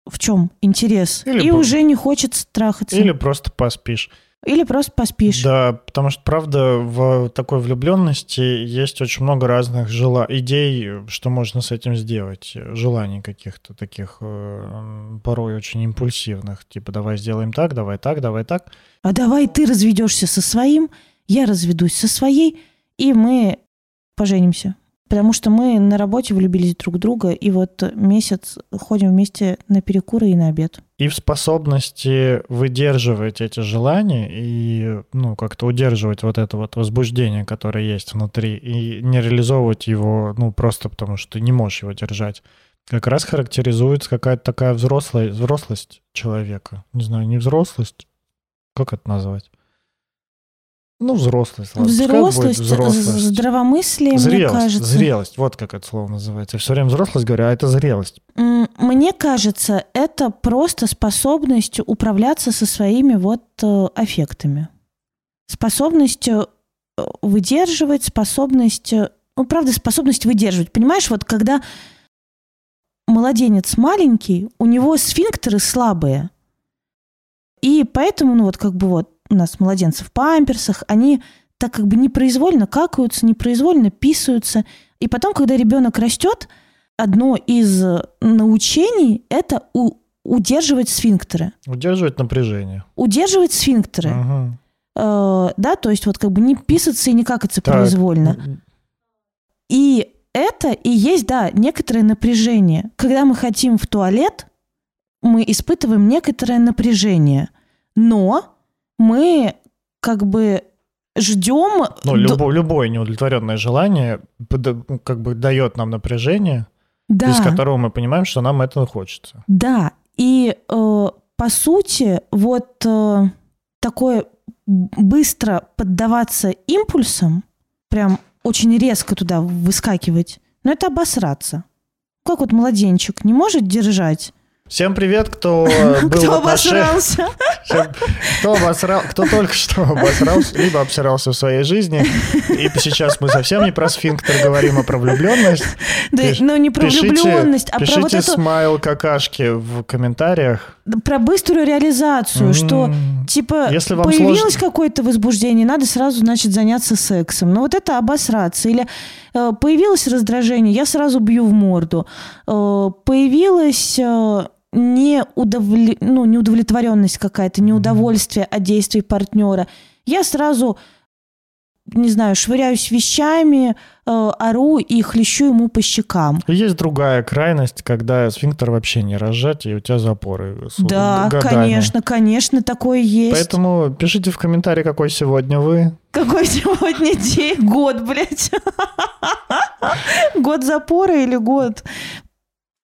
[SPEAKER 1] в чем интерес,
[SPEAKER 2] Или
[SPEAKER 1] и
[SPEAKER 2] по-
[SPEAKER 1] уже не хочется трахаться.
[SPEAKER 2] Или просто поспишь.
[SPEAKER 1] Или просто поспишь.
[SPEAKER 2] Да, потому что, правда, в такой влюбленности есть очень много разных жела... идей, что можно с этим сделать. Желаний каких-то таких э, порой очень импульсивных. Типа, давай сделаем так, давай так, давай так.
[SPEAKER 1] А давай ты разведешься со своим, я разведусь со своей, и мы поженимся. Потому что мы на работе влюбились друг в друга, и вот месяц ходим вместе на перекуры и на обед.
[SPEAKER 2] И в способности выдерживать эти желания и, ну, как-то удерживать вот это вот возбуждение, которое есть внутри, и не реализовывать его, ну, просто потому что ты не можешь его держать, как раз характеризуется какая-то такая взрослая, взрослость человека. Не знаю, не взрослость, как это назвать? Ну, взрослость. ладно,
[SPEAKER 1] Взрослость,
[SPEAKER 2] взрослость.
[SPEAKER 1] здравомыслие, мне
[SPEAKER 2] Зрелость,
[SPEAKER 1] кажется.
[SPEAKER 2] зрелость, вот как это слово называется. Я все время взрослость говорю, а это зрелость.
[SPEAKER 1] Мне кажется, это просто способность управляться со своими вот э, аффектами. Способность э, выдерживать, способность... э, Ну, правда, способность выдерживать. Понимаешь, вот когда младенец маленький, у него сфинктеры слабые. И поэтому, ну вот как бы вот у нас младенцы в памперсах, они так как бы непроизвольно какаются, непроизвольно писаются. И потом, когда ребенок растет, одно из э, научений – это у- удерживать сфинктеры.
[SPEAKER 2] Удерживать напряжение.
[SPEAKER 1] Удерживать сфинктеры.
[SPEAKER 2] Ага.
[SPEAKER 1] Э, да, то есть вот как бы не писаться и не какаться
[SPEAKER 2] Так.
[SPEAKER 1] произвольно. И это и есть, да, некоторое напряжение. Когда мы хотим в туалет, мы испытываем некоторое напряжение. Но мы как бы ждем...
[SPEAKER 2] Ну, любо- любое неудовлетворенное желание ну, как бы дает нам напряжение,
[SPEAKER 1] да.
[SPEAKER 2] из которого мы понимаем, что нам этого хочется.
[SPEAKER 1] Да, и э, по сути, вот э, такое быстро поддаваться импульсам, прям очень резко туда выскакивать, но это обосраться. Как вот младенчик не может держать,
[SPEAKER 2] Всем привет, кто был
[SPEAKER 1] кто обосрался.
[SPEAKER 2] Кто обосрал, кто только что обосрался, либо обсирался в своей жизни. И сейчас мы совсем не про сфинктер говорим, а про влюбленность.
[SPEAKER 1] Да,
[SPEAKER 2] Пиш-
[SPEAKER 1] ну не про влюбленность, а про
[SPEAKER 2] пишите
[SPEAKER 1] вот эту,
[SPEAKER 2] смайл какашки в комментариях.
[SPEAKER 1] про быструю реализацию, что Типа,
[SPEAKER 2] Если вам
[SPEAKER 1] появилось
[SPEAKER 2] сложно-
[SPEAKER 1] какое-то возбуждение, надо сразу, значит, заняться сексом. Но вот это обосраться. Или э, появилось раздражение, я сразу бью в морду. Э, появилось, э, не, удовле... ну, неудовлетворенность какая-то, неудовольствие от действий партнера, я сразу не знаю, швыряюсь вещами, э, ору и хлещу ему по щекам.
[SPEAKER 2] Есть другая крайность, когда сфинктер вообще не разжать, и у тебя запоры.
[SPEAKER 1] Да,
[SPEAKER 2] годами.
[SPEAKER 1] конечно, конечно, такое есть.
[SPEAKER 2] Поэтому пишите в комментарии, какой сегодня вы.
[SPEAKER 1] Какой сегодня день? Год, блядь. Год запора или год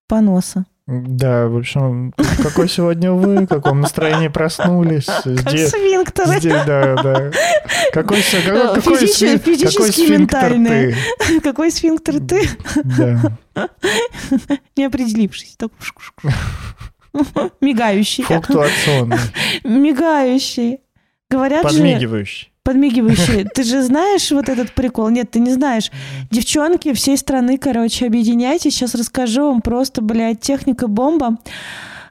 [SPEAKER 1] поноса?
[SPEAKER 2] Да, в общем, какой сегодня вы, в каком настроении проснулись.
[SPEAKER 1] Как
[SPEAKER 2] Где, где- да, да. Какой, се- какой,
[SPEAKER 1] Э,
[SPEAKER 2] какой
[SPEAKER 1] физически- физически
[SPEAKER 2] какой сфинктер ты?
[SPEAKER 1] Какой сфинктер ты?
[SPEAKER 2] Да.
[SPEAKER 1] Не определившись. Так. Мигающий.
[SPEAKER 2] Флуктуационный,
[SPEAKER 1] Мигающий. Говорят же...
[SPEAKER 2] Подмигивающий.
[SPEAKER 1] Ты же знаешь вот этот прикол? Нет, ты не знаешь. Девчонки всей страны, короче, объединяйтесь. Сейчас расскажу вам просто, блядь, техника бомба.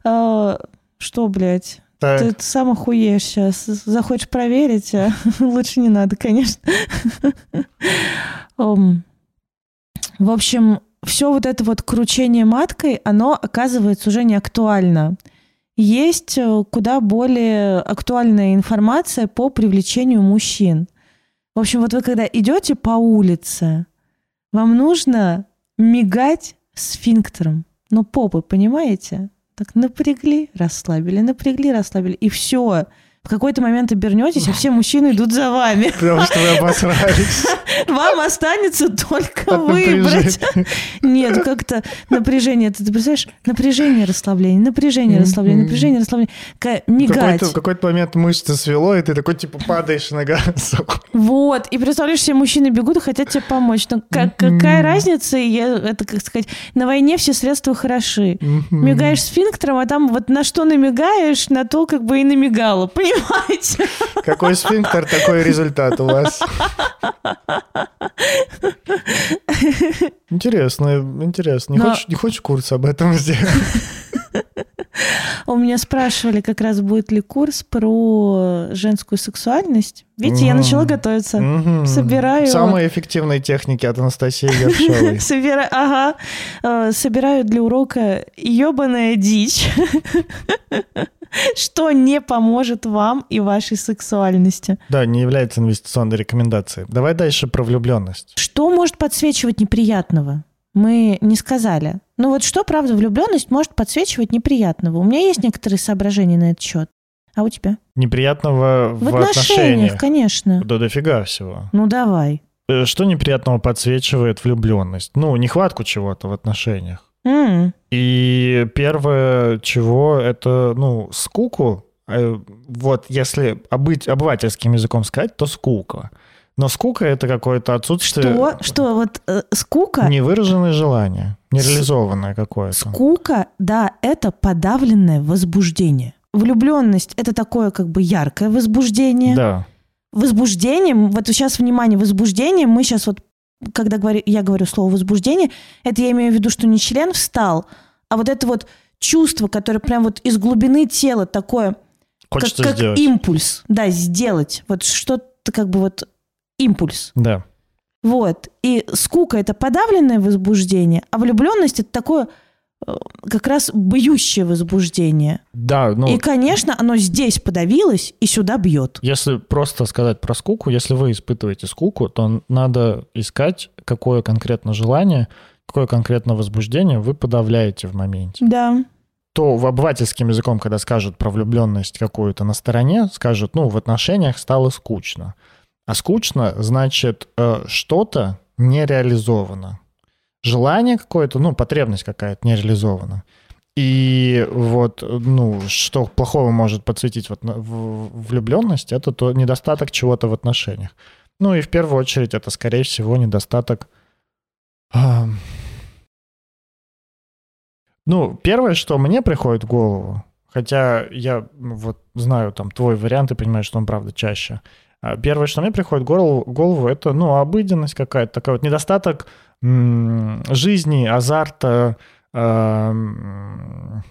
[SPEAKER 1] Э, Что, блядь?
[SPEAKER 2] Так,
[SPEAKER 1] Ты, ты сам охуеешь сейчас. Захочешь проверить, а лучше не надо, конечно. В общем, все вот это вот кручение маткой, оно оказывается уже не актуально. Есть э, куда более актуальная информация по привлечению мужчин. В общем, вот вы когда идете по улице, вам нужно мигать сфинктером. Ну, попы, понимаете? Так напрягли, расслабили, напрягли, расслабили. И все. В какой-то момент обернетесь, а все мужчины идут за вами.
[SPEAKER 2] потому что вы обосрались.
[SPEAKER 1] Вам останется только выбрать. Нет, как-то напряжение. Ты, ты представляешь? Напряжение, расслабление, напряжение, расслабление, напряжение, расслабление. Мигать.
[SPEAKER 2] какой-то, в какой-то момент мышцы свело, и ты такой, типа, падаешь на газок.
[SPEAKER 1] Вот. И представляешь, все мужчины бегут и хотят тебе помочь. Но
[SPEAKER 2] Мгм.
[SPEAKER 1] какая разница? Это, как сказать, на войне все средства хороши. Мигаешь сфинктером, а там вот на что намигаешь, на то как бы и намигало. Понимаете?
[SPEAKER 2] Какой сфинктер, такой результат у вас. Интересно, интересно. Не,
[SPEAKER 1] Но-
[SPEAKER 2] хочешь, не хочешь курс об этом сделать?
[SPEAKER 1] У меня спрашивали, как раз будет ли курс про женскую сексуальность. Видите, я
[SPEAKER 2] Мгм.
[SPEAKER 1] начала готовиться.
[SPEAKER 2] Мгм.
[SPEAKER 1] Собираю-
[SPEAKER 2] Самые эффективные техники от Анастасии Ершовой.
[SPEAKER 1] Собира- Ага. Э, Собираю для урока ебаная дичь. Что не поможет вам и вашей сексуальности.
[SPEAKER 2] Да, не является инвестиционной рекомендацией. Давай дальше про влюбленность.
[SPEAKER 1] Что может подсвечивать неприятного? Мы не сказали. Ну вот что, правда, влюбленность может подсвечивать неприятного? У меня есть некоторые соображения на этот счет. А у тебя?
[SPEAKER 2] Неприятного в,
[SPEAKER 1] В отношениях, конечно.
[SPEAKER 2] Да дофига всего.
[SPEAKER 1] Ну давай.
[SPEAKER 2] Э, Что неприятного подсвечивает влюбленность? Ну, нехватку чего-то в отношениях.
[SPEAKER 1] М,
[SPEAKER 2] И первое, чего, это, ну, скуку. Э, Вот если обыть, обывательским языком сказать, то скука. Но скука — это какое-то отсутствие...
[SPEAKER 1] Что? Что? Вот э, скука?
[SPEAKER 2] Невыраженное желание, нереализованное какое-то.
[SPEAKER 1] Скука, да, это подавленное возбуждение. Влюбленность это такое как бы яркое возбуждение.
[SPEAKER 2] Да.
[SPEAKER 1] Возбуждение, вот сейчас внимание, возбуждение, мы сейчас вот, когда говорю, я говорю слово возбуждение, это я имею в виду, что не член встал, а вот это вот чувство, которое прям вот из глубины тела такое, как,
[SPEAKER 2] Хочется
[SPEAKER 1] как
[SPEAKER 2] сделать.
[SPEAKER 1] импульс, да, сделать, вот что-то как бы вот импульс.
[SPEAKER 2] Да.
[SPEAKER 1] Вот. И скука это подавленное возбуждение, а влюбленность это такое как раз бьющее возбуждение.
[SPEAKER 2] Да, ну,
[SPEAKER 1] И, конечно, оно здесь подавилось и сюда бьет.
[SPEAKER 2] если просто сказать про скуку, если вы испытываете скуку, то надо искать, какое конкретно желание, какое конкретно возбуждение вы подавляете в моменте.
[SPEAKER 1] Да.
[SPEAKER 2] то в обывательским языком, когда скажут про влюбленность какую-то на стороне, скажут, ну, в отношениях стало скучно. А скучно значит э, что-то не реализовано. Желание какое-то, ну, потребность какая-то не реализована. И вот, ну, что плохого может подсветить вот влюбленность, это то недостаток чего-то в отношениях. Ну и в первую очередь это, скорее всего, недостаток... а, Ну, первое, что мне приходит в голову, хотя я вот знаю там твой вариант и понимаю, что он правда чаще. А Первое, что мне приходит в голову, голову это, ну, обыденность какая-то, такой вот недостаток м, жизни, азарта, эм,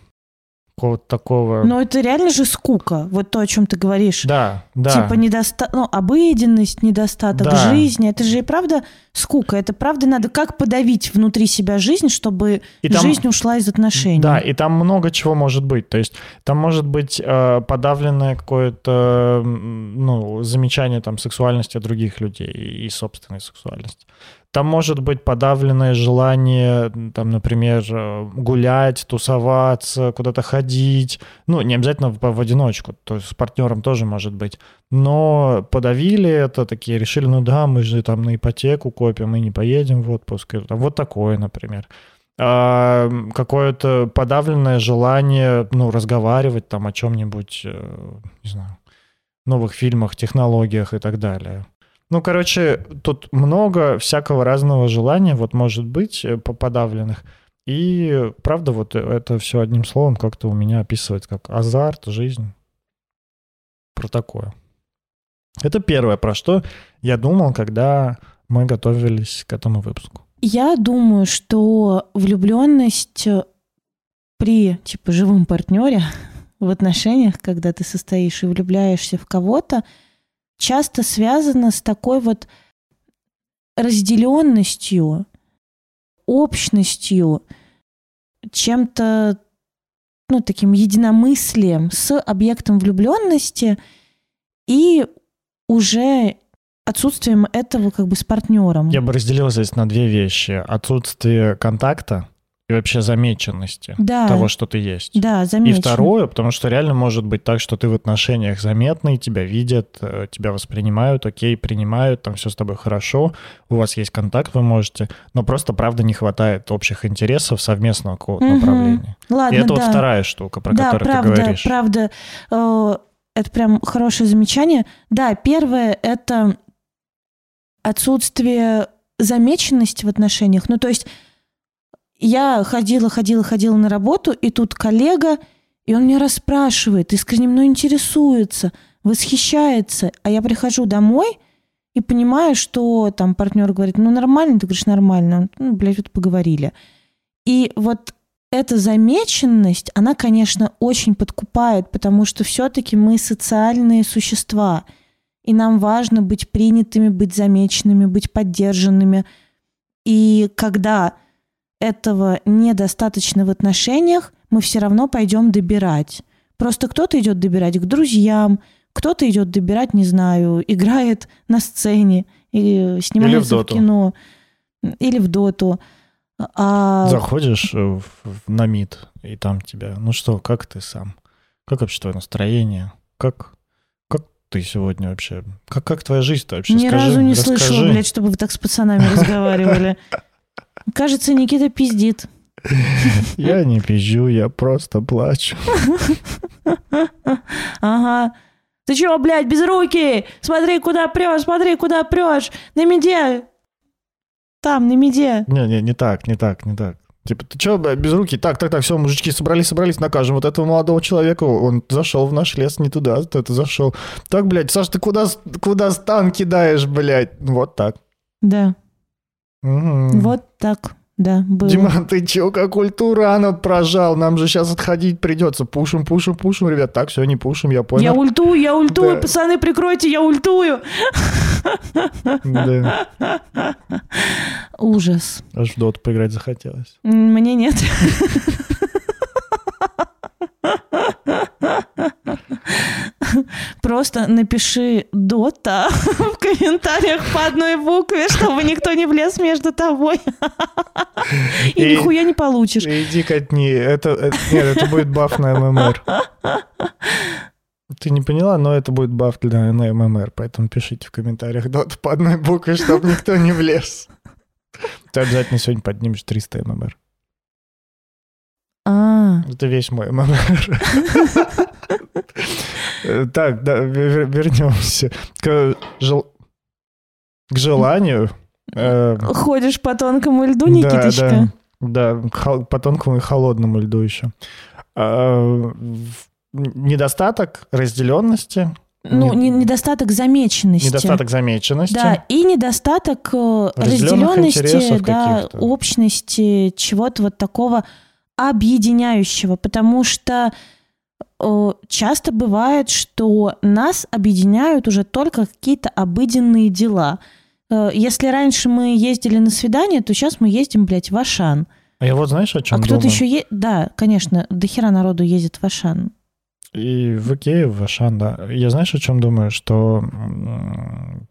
[SPEAKER 2] какого-то такого...
[SPEAKER 1] Но это реально же скука, вот то, о чем ты говоришь.
[SPEAKER 2] Да, да.
[SPEAKER 1] Типа недостаток, ну, обыденность, недостаток
[SPEAKER 2] Да.
[SPEAKER 1] жизни. Это же и правда скука. Это правда надо как подавить внутри себя жизнь, чтобы
[SPEAKER 2] И там-
[SPEAKER 1] жизнь ушла из отношений.
[SPEAKER 2] Да, и там много чего может быть. То есть там может быть э, подавленное какое-то ну, замечание там, сексуальности других людей и собственной сексуальности. Там может быть подавленное желание, там, например, э, гулять, тусоваться, куда-то ходить. Ну, не обязательно в, в одиночку, то есть с партнером тоже может быть. Но подавили это, такие решили, ну да, мы же там на ипотеку копим, мы не поедем в отпуск. Вот такое, например а, какое-то подавленное желание, ну, разговаривать там о чем-нибудь, э, не знаю, новых фильмах, технологиях и так далее. Ну, короче, тут много всякого разного желания, вот может быть, э, по- подавленных. И правда, вот это все одним словом как-то у меня описывается как азарт, жизнь. Про такое. Это первое, про что я думал, когда мы готовились к этому выпуску.
[SPEAKER 1] Я думаю, что влюбленность э, при типа живом партнере в отношениях, когда ты состоишь и влюбляешься в кого-то, часто связана с такой вот разделенностью, общностью, чем-то ну, таким единомыслием с объектом влюбленности и уже отсутствием этого как бы с партнером.
[SPEAKER 2] Я бы разделил здесь на две вещи. Отсутствие контакта и вообще замеченности
[SPEAKER 1] да,
[SPEAKER 2] того, что ты есть.
[SPEAKER 1] да,
[SPEAKER 2] И
[SPEAKER 1] замечен.
[SPEAKER 2] второе, потому что реально может быть так, что ты в отношениях заметный, тебя видят, э, тебя воспринимают, окей, принимают, там все с тобой хорошо, у вас есть контакт, вы можете, но просто, правда, не хватает общих интересов, совместного какого-то
[SPEAKER 1] Мгм.
[SPEAKER 2] направления.
[SPEAKER 1] Ладно,
[SPEAKER 2] И это
[SPEAKER 1] да.
[SPEAKER 2] вот вторая штука, про
[SPEAKER 1] да,
[SPEAKER 2] которую
[SPEAKER 1] правда,
[SPEAKER 2] ты говоришь.
[SPEAKER 1] правда. Э, Это прям хорошее замечание. Да, первое — это отсутствие замеченности в отношениях. Ну, то есть я ходила, ходила, ходила на работу, и тут коллега, и он меня расспрашивает, искренне мной интересуется, восхищается, а я прихожу домой и понимаю, что там партнер говорит, ну нормально, ты говоришь нормально, ну, блядь, вот поговорили. И вот эта замеченность, она, конечно, очень подкупает, потому что все-таки мы социальные существа, и нам важно быть принятыми, быть замеченными, быть поддержанными. И когда этого недостаточно в отношениях, мы все равно пойдем добирать. Просто кто-то идет добирать к друзьям, кто-то идет добирать, не знаю, играет на сцене, и снимается в,
[SPEAKER 2] доту.
[SPEAKER 1] кино, или в доту. А...
[SPEAKER 2] Заходишь э, в- в- на МИД, и там тебя, ну что, как ты сам? Как вообще твое настроение? Как, как ты сегодня вообще? Как, как твоя жизнь-то вообще?
[SPEAKER 1] Ни
[SPEAKER 2] Скажи,
[SPEAKER 1] разу не
[SPEAKER 2] расскажи.
[SPEAKER 1] слышала, блядь, чтобы вы так с пацанами разговаривали. Кажется, Никита пиздит.
[SPEAKER 2] Я не пизжу, я просто плачу.
[SPEAKER 1] Ага. Ты чего, блядь, без руки? Смотри, куда прешь, смотри, куда прешь. На меде. Там, на меде.
[SPEAKER 2] Не-не, не так, не так, не так. Типа, ты что, без руки? Так, так, так, все, мужички собрались, собрались, накажем вот этого молодого человека. Он зашел в наш лес не туда, это зашел. Так, блядь, Саш, ты куда, куда стан кидаешь, блядь? Вот так.
[SPEAKER 1] Да,
[SPEAKER 2] Мгм.
[SPEAKER 1] вот так. Да, было.
[SPEAKER 2] Диман, ты чё, как ультурана прожал? Нам же сейчас отходить придется. Пушим, пушим, пушим, ребят. Так, все, не пушим, я понял.
[SPEAKER 1] Я ультую, я ультую,
[SPEAKER 2] Да.
[SPEAKER 1] пацаны, прикройте, я ультую.
[SPEAKER 2] Да,
[SPEAKER 1] Ужас.
[SPEAKER 2] аж в доту поиграть захотелось.
[SPEAKER 1] Мне нет. Просто напиши Дота в комментариях по одной букве, чтобы никто не влез между тобой. И
[SPEAKER 2] И-
[SPEAKER 1] нихуя не получишь.
[SPEAKER 2] Иди катни. Это, это- нет, это будет баф на ММР. Ты не поняла, но это будет баф для на ММР, поэтому пишите в комментариях дот по одной букве, чтобы никто не влез. Ты обязательно сегодня поднимешь 300 ММР.
[SPEAKER 1] А,
[SPEAKER 2] Это весь мой ММР. Э, Так, да, вер- вернемся к, жел- к желанию. Э,
[SPEAKER 1] ходишь по тонкому льду,
[SPEAKER 2] Да,
[SPEAKER 1] Никиточка?
[SPEAKER 2] Да, хол- по тонкому и холодному льду еще. А, недостаток разделенности,
[SPEAKER 1] Ну,
[SPEAKER 2] Не-
[SPEAKER 1] не- недостаток замеченности.
[SPEAKER 2] недостаток замеченности.
[SPEAKER 1] Да, и недостаток э, разделенности, да, общности, чего-то вот такого объединяющего, потому что часто бывает, что нас объединяют уже только какие-то обыденные дела. Э, если раньше мы ездили на свидание, то сейчас мы ездим, блядь, в Ашан.
[SPEAKER 2] А я вот знаешь, о чем
[SPEAKER 1] а кто-то еще е... Да, конечно, до хера народу ездит в Ашан.
[SPEAKER 2] И в Икее, в Ашан, да. Я знаешь, о чем думаю? Что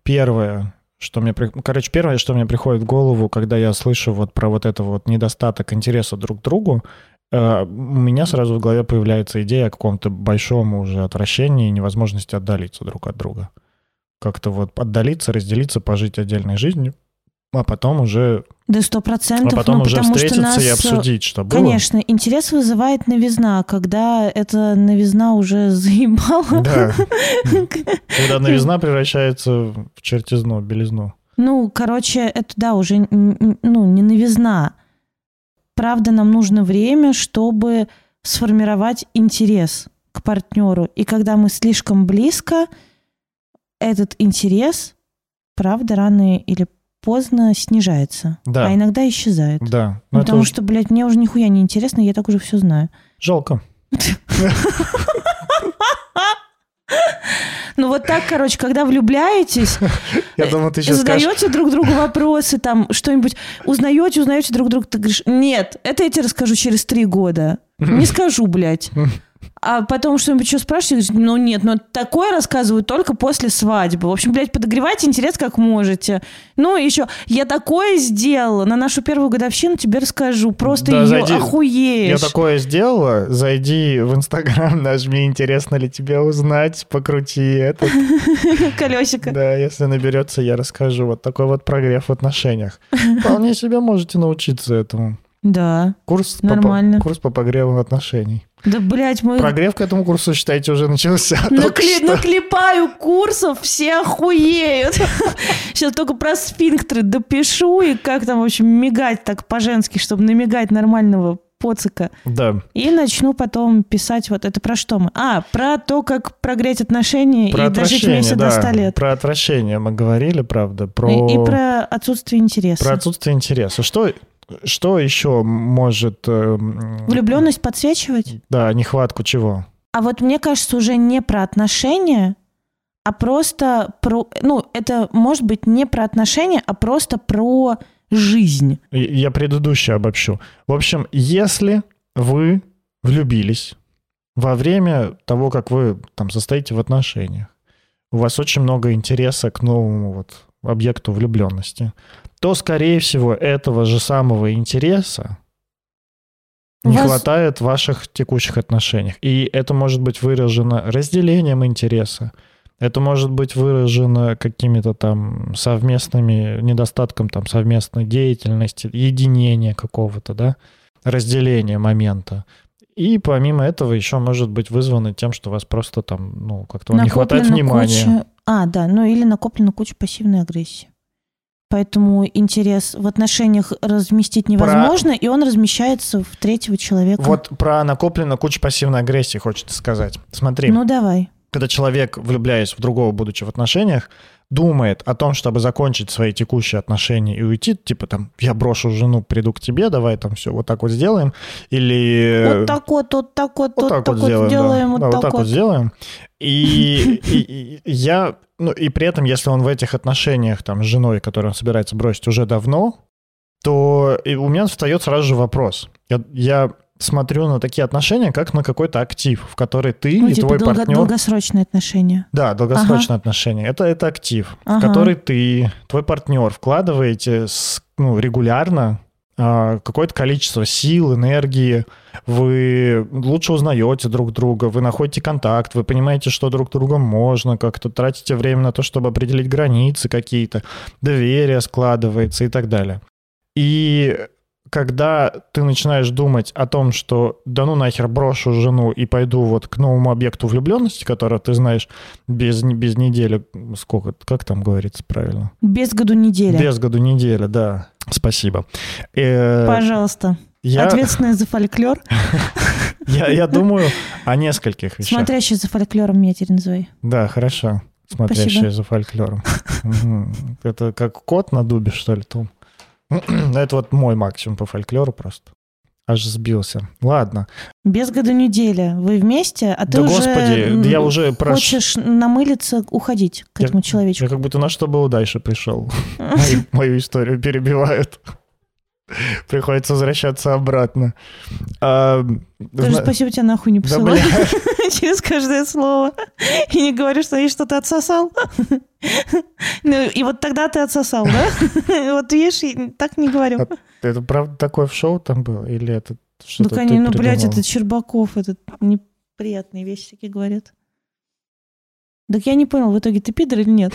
[SPEAKER 2] первое, что мне... Короче, первое, что мне приходит в голову, когда я слышу вот про вот это вот недостаток интереса друг к другу, э, у меня сразу в голове появляется идея о каком-то большом уже отвращении и невозможности отдалиться друг от друга. Как-то вот отдалиться, разделиться, пожить отдельной жизнью, а потом уже,
[SPEAKER 1] Да сто
[SPEAKER 2] а
[SPEAKER 1] процентов.
[SPEAKER 2] потом
[SPEAKER 1] ну,
[SPEAKER 2] уже встретиться
[SPEAKER 1] нас,
[SPEAKER 2] и
[SPEAKER 1] э,
[SPEAKER 2] обсудить, что было.
[SPEAKER 1] Конечно, интерес вызывает новизна, а когда эта новизна уже заебала.
[SPEAKER 2] Да. Когда новизна превращается в чертизну, белизну.
[SPEAKER 1] Ну, короче, это, да, уже ну, не новизна. Правда, нам нужно время, чтобы сформировать интерес к партнеру. И когда мы слишком близко, этот интерес, правда, рано или поздно снижается.
[SPEAKER 2] Да.
[SPEAKER 1] А иногда исчезает.
[SPEAKER 2] Да. Это
[SPEAKER 1] потому
[SPEAKER 2] уж
[SPEAKER 1] что, блядь, мне уже нихуя не интересно, я так уже все знаю.
[SPEAKER 2] жалко.
[SPEAKER 1] Вот так, короче, когда влюбляетесь,
[SPEAKER 2] Я думал, ты сейчас скажешь...
[SPEAKER 1] задаете друг другу вопросы, там что-нибудь, узнаете, узнаете друг друга, ты говоришь, нет, это я тебе расскажу через три года. Не скажу, блядь. А потом что-нибудь еще спрашиваете, ну нет, но такое рассказывают только после свадьбы. В общем, блядь, подогревайте интерес как можете. Ну, еще, я такое сделала, на нашу первую годовщину тебе расскажу. Просто
[SPEAKER 2] Да,
[SPEAKER 1] ее
[SPEAKER 2] зайди.
[SPEAKER 1] охуеешь.
[SPEAKER 2] Я такое сделала, зайди в Инстаграм, нажми, интересно ли тебе узнать, покрути этот.
[SPEAKER 1] Колесико.
[SPEAKER 2] Да, если наберется, я расскажу. Вот такой вот прогрев в отношениях. Вполне себе можете научиться этому.
[SPEAKER 1] Да.
[SPEAKER 2] Курс по-
[SPEAKER 1] Нормально.
[SPEAKER 2] курс по погреву отношений.
[SPEAKER 1] Да, блядь, мы...
[SPEAKER 2] Прогрев к этому курсу, считайте, уже начался.
[SPEAKER 1] Накли-. Наклепаю курсов, все охуеют. Сейчас только про сфинктеры допишу и как там, в общем, мигать так по-женски, чтобы намигать нормального поцика.
[SPEAKER 2] Да,
[SPEAKER 1] И начну потом писать вот это про что мы. А, про то, как прогреть отношения
[SPEAKER 2] про
[SPEAKER 1] и дожить вместе
[SPEAKER 2] да.
[SPEAKER 1] до 100 лет.
[SPEAKER 2] Про отвращение мы говорили, правда. Про...
[SPEAKER 1] И, и про отсутствие интереса.
[SPEAKER 2] Про отсутствие интереса. Что, что еще может... эм,
[SPEAKER 1] Влюбленность подсвечивать?
[SPEAKER 2] Да, нехватку чего?
[SPEAKER 1] А вот мне кажется, уже не про отношения, а просто про... Ну, это может быть не про отношения, а просто про жизнь.
[SPEAKER 2] Я предыдущее обобщу. В общем, если вы влюбились во время того, как вы там состоите в отношениях, у вас очень много интереса к новому вот объекту влюбленности, то, скорее всего, этого же самого интереса не
[SPEAKER 1] вас-
[SPEAKER 2] хватает в ваших текущих отношениях. И это может быть выражено разделением интереса, это может быть выражено какими-то там совместными недостатком там совместной деятельности, единения какого-то, да, разделения момента. И помимо этого еще может быть вызвано тем, что вас просто там, ну, как-то не хватает внимания.
[SPEAKER 1] куча- А, да, ну или накоплена куча пассивной агрессии. Поэтому интерес в отношениях разместить невозможно, и он размещается в третьего человека.
[SPEAKER 2] Вот про накопленную кучу пассивной агрессии хочется сказать. Смотри,
[SPEAKER 1] Ну давай.
[SPEAKER 2] когда человек, влюбляясь в другого, будучи в отношениях, думает о том, чтобы закончить свои текущие отношения и уйти, типа там, я брошу жену, приду к тебе, давай там все вот так вот сделаем, или...
[SPEAKER 1] Вот так вот, вот так вот,
[SPEAKER 2] Вот
[SPEAKER 1] вот
[SPEAKER 2] так
[SPEAKER 1] так
[SPEAKER 2] вот сделаем,
[SPEAKER 1] сделаем,
[SPEAKER 2] да.
[SPEAKER 1] вот
[SPEAKER 2] Да,
[SPEAKER 1] так
[SPEAKER 2] вот так вот
[SPEAKER 1] вот.
[SPEAKER 2] сделаем. И, и- и я, ну и при этом, если он в этих отношениях там с женой, которую он собирается бросить уже давно, то у меня встает сразу же вопрос. Я, я смотрю на такие отношения, как на какой-то актив, в который ты
[SPEAKER 1] Ну,
[SPEAKER 2] и
[SPEAKER 1] типа
[SPEAKER 2] твой
[SPEAKER 1] долго-
[SPEAKER 2] партнер...
[SPEAKER 1] долгосрочные отношения.
[SPEAKER 2] Да, долгосрочные отношения. Это, это актив, в
[SPEAKER 1] Ага.
[SPEAKER 2] который ты, твой партнер вкладываете с- ну, регулярно а, какое-то количество сил, энергии, вы лучше узнаете друг друга, вы находите контакт, вы понимаете, что друг другу можно, как-то тратите время на то, чтобы определить границы какие-то, доверие складывается и так далее. И когда ты начинаешь думать о том, что да ну нахер брошу жену и пойду вот к новому объекту влюбленности, которого ты знаешь без, без недели, сколько, как там говорится правильно?
[SPEAKER 1] Без году неделя.
[SPEAKER 2] Без году неделя, да. Спасибо. Э,
[SPEAKER 1] Пожалуйста.
[SPEAKER 2] я,
[SPEAKER 1] Ответственная за фольклор.
[SPEAKER 2] я, я думаю о нескольких вещах.
[SPEAKER 1] Смотрящий за фольклором меня теперь называй.
[SPEAKER 2] Да, хорошо. Смотрящие
[SPEAKER 1] Спасибо.
[SPEAKER 2] за фольклором. Это как кот на дубе, что ли, Том? Это вот мой максимум по фольклору просто. Аж сбился. Ладно.
[SPEAKER 1] Без году неделя. Вы вместе, а ты
[SPEAKER 2] да
[SPEAKER 1] уже
[SPEAKER 2] господи, я уже прош-
[SPEAKER 1] хочешь намылиться, уходить к
[SPEAKER 2] Я-
[SPEAKER 1] этому человечку.
[SPEAKER 2] Я как будто на что было дальше пришел. Мою, историю перебивают. Приходится возвращаться обратно. А, зна-
[SPEAKER 1] спасибо тебе нахуй не посылай. через каждое слово. И не говоришь, что я что-то отсосал. Ну, и вот тогда ты отсосал, да? Вот видишь, так не говорю.
[SPEAKER 2] А Это правда такое в шоу там было? Или это что-то
[SPEAKER 1] Ну, конечно, ну, блядь, это Щербаков, этот неприятные вещи такие говорят. Так я не понял, в итоге ты пидор или нет?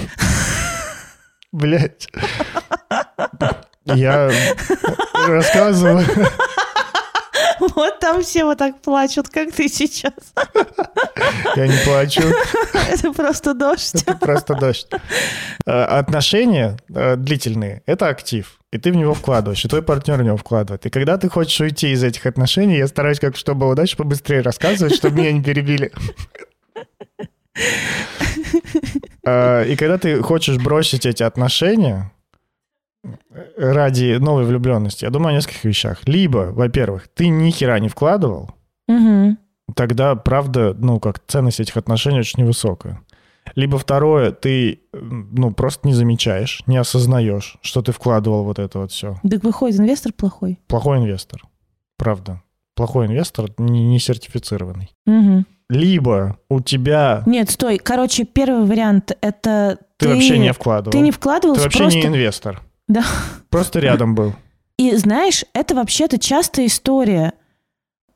[SPEAKER 2] Блять. Я рассказываю.
[SPEAKER 1] Вот там все вот так плачут, как ты сейчас.
[SPEAKER 2] Я не плачу.
[SPEAKER 1] Это просто дождь.
[SPEAKER 2] Это просто дождь. Э, Отношения э, длительные — это актив. И ты в него вкладываешь, и твой партнер в него вкладывает. И когда ты хочешь уйти из этих отношений, я стараюсь, как что было дальше, побыстрее рассказывать, чтобы меня не перебили. Э, И когда ты хочешь бросить эти отношения ради новой влюбленности, я думаю о нескольких вещах. Либо, во-первых, ты ни хера не вкладывал,
[SPEAKER 1] Мгм.
[SPEAKER 2] тогда, правда, ну, как ценность этих отношений очень невысокая. Либо второе, ты, ну, просто не замечаешь, не осознаешь, что ты вкладывал вот это вот все.
[SPEAKER 1] Так выходит, инвестор плохой.
[SPEAKER 2] Плохой инвестор, правда. Плохой инвестор, не, не сертифицированный.
[SPEAKER 1] Мгм.
[SPEAKER 2] Либо у тебя...
[SPEAKER 1] Нет, стой. Короче, первый вариант это
[SPEAKER 2] Ты, вообще не вкладывал.
[SPEAKER 1] Ты не вкладывался
[SPEAKER 2] Ты вообще
[SPEAKER 1] просто...
[SPEAKER 2] не инвестор.
[SPEAKER 1] Да.
[SPEAKER 2] Просто рядом был.
[SPEAKER 1] И знаешь, это вообще-то частая история,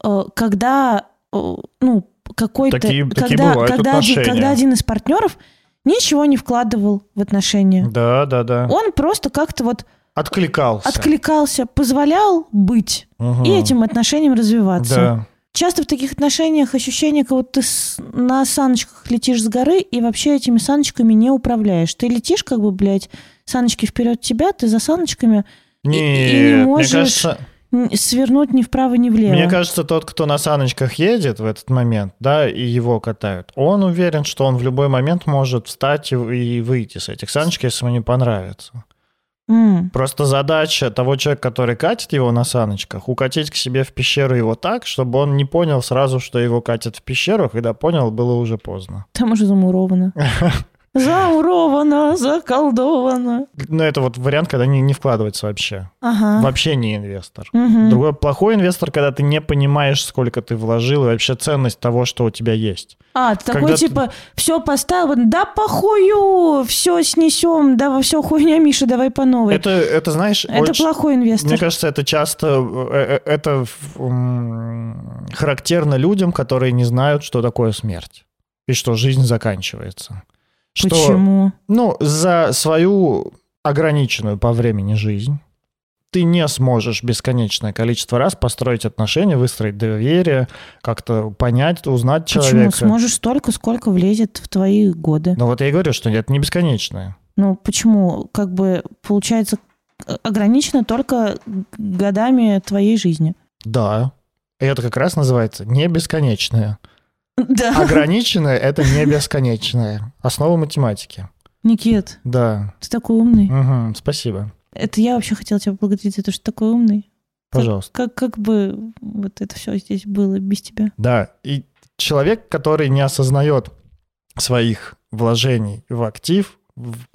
[SPEAKER 1] э, когда, э, ну, какой-то...
[SPEAKER 2] Такие- такие
[SPEAKER 1] когда,
[SPEAKER 2] бывают
[SPEAKER 1] когда, один, когда один из партнеров ничего не вкладывал в отношения.
[SPEAKER 2] Да, да, да.
[SPEAKER 1] Он просто как-то вот
[SPEAKER 2] Откликался.
[SPEAKER 1] откликался, позволял быть
[SPEAKER 2] Мгм.
[SPEAKER 1] и этим отношениям развиваться.
[SPEAKER 2] Да.
[SPEAKER 1] Часто в таких отношениях ощущение, как будто ты на саночках летишь с горы и вообще этими саночками не управляешь. Ты летишь как бы, блядь, саночки вперед тебя, ты за саночками
[SPEAKER 2] Нет,
[SPEAKER 1] и не
[SPEAKER 2] мне
[SPEAKER 1] можешь
[SPEAKER 2] кажется...
[SPEAKER 1] свернуть ни вправо, ни влево.
[SPEAKER 2] Мне кажется, тот, кто на саночках едет в этот момент, да, и его катают, он уверен, что он в любой момент может встать и, и выйти с этих саночек, если ему не понравится. Просто задача того человека, который катит его на саночках, укатить к себе в пещеру его так, чтобы он не понял сразу, что его катят в пещеру, когда понял, было уже поздно.
[SPEAKER 1] Там уже замуровано. Замуровано, заколдовано.
[SPEAKER 2] Но это вот вариант, когда не, не вкладывается вообще.
[SPEAKER 1] Ага.
[SPEAKER 2] Вообще не инвестор.
[SPEAKER 1] Мгм.
[SPEAKER 2] Другой плохой инвестор, когда ты не понимаешь, сколько ты вложил, и вообще ценность того, что у тебя есть.
[SPEAKER 1] А, ты такой
[SPEAKER 2] Когда ты-
[SPEAKER 1] типа, все поставил, да похую, все снесем, да все хуйня, Миша, давай по новой.
[SPEAKER 2] Это, это знаешь,
[SPEAKER 1] Это
[SPEAKER 2] очень-
[SPEAKER 1] плохой инвестор.
[SPEAKER 2] Мне кажется, это часто э, э, это м, характерно людям, которые не знают, что такое смерть и что жизнь заканчивается. Что,
[SPEAKER 1] Почему?
[SPEAKER 2] ну, за свою ограниченную по времени жизнь ты не сможешь бесконечное количество раз построить отношения, выстроить доверие, как-то понять, узнать
[SPEAKER 1] Почему?
[SPEAKER 2] человека.
[SPEAKER 1] Сможешь столько, сколько влезет в твои годы.
[SPEAKER 2] Ну вот я и говорю, что это не бесконечное.
[SPEAKER 1] Ну, почему? Как бы, получается, э, ограничено только годами твоей жизни.
[SPEAKER 2] Да. И это как раз называется не бесконечное.
[SPEAKER 1] Да.
[SPEAKER 2] Ограниченное — это не бесконечное. Основа математики.
[SPEAKER 1] Никит,
[SPEAKER 2] Да.
[SPEAKER 1] ты такой умный.
[SPEAKER 2] Мгм, спасибо.
[SPEAKER 1] Это я вообще хотела тебя поблагодарить за то, что ты такой умный.
[SPEAKER 2] Пожалуйста.
[SPEAKER 1] Как, как бы вот это все здесь было без тебя.
[SPEAKER 2] Да. И человек, который не осознает своих вложений в актив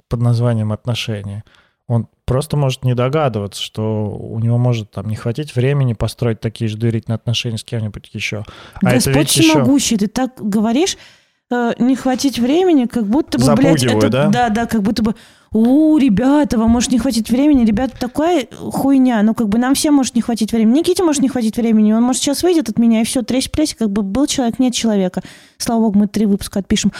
[SPEAKER 2] под названием отношения, он просто может не догадываться, что у него может там не хватить времени построить такие же доверительные отношения с кем-нибудь еще. А это
[SPEAKER 1] Господь
[SPEAKER 2] ведь еще...
[SPEAKER 1] всемогущий, ты так говоришь, э, не хватить времени, как будто бы, блядь,
[SPEAKER 2] Запугиваю,
[SPEAKER 1] это,
[SPEAKER 2] да?
[SPEAKER 1] да, да, как будто бы, у, ребята, вам может не хватить времени, ребята, такая хуйня, ну, как бы нам всем может не хватить времени, Никите может не хватить времени, он может сейчас выйдет от меня, и все, тресь плесь, как бы был человек, нет человека. Слава богу, мы три выпуска отпишем.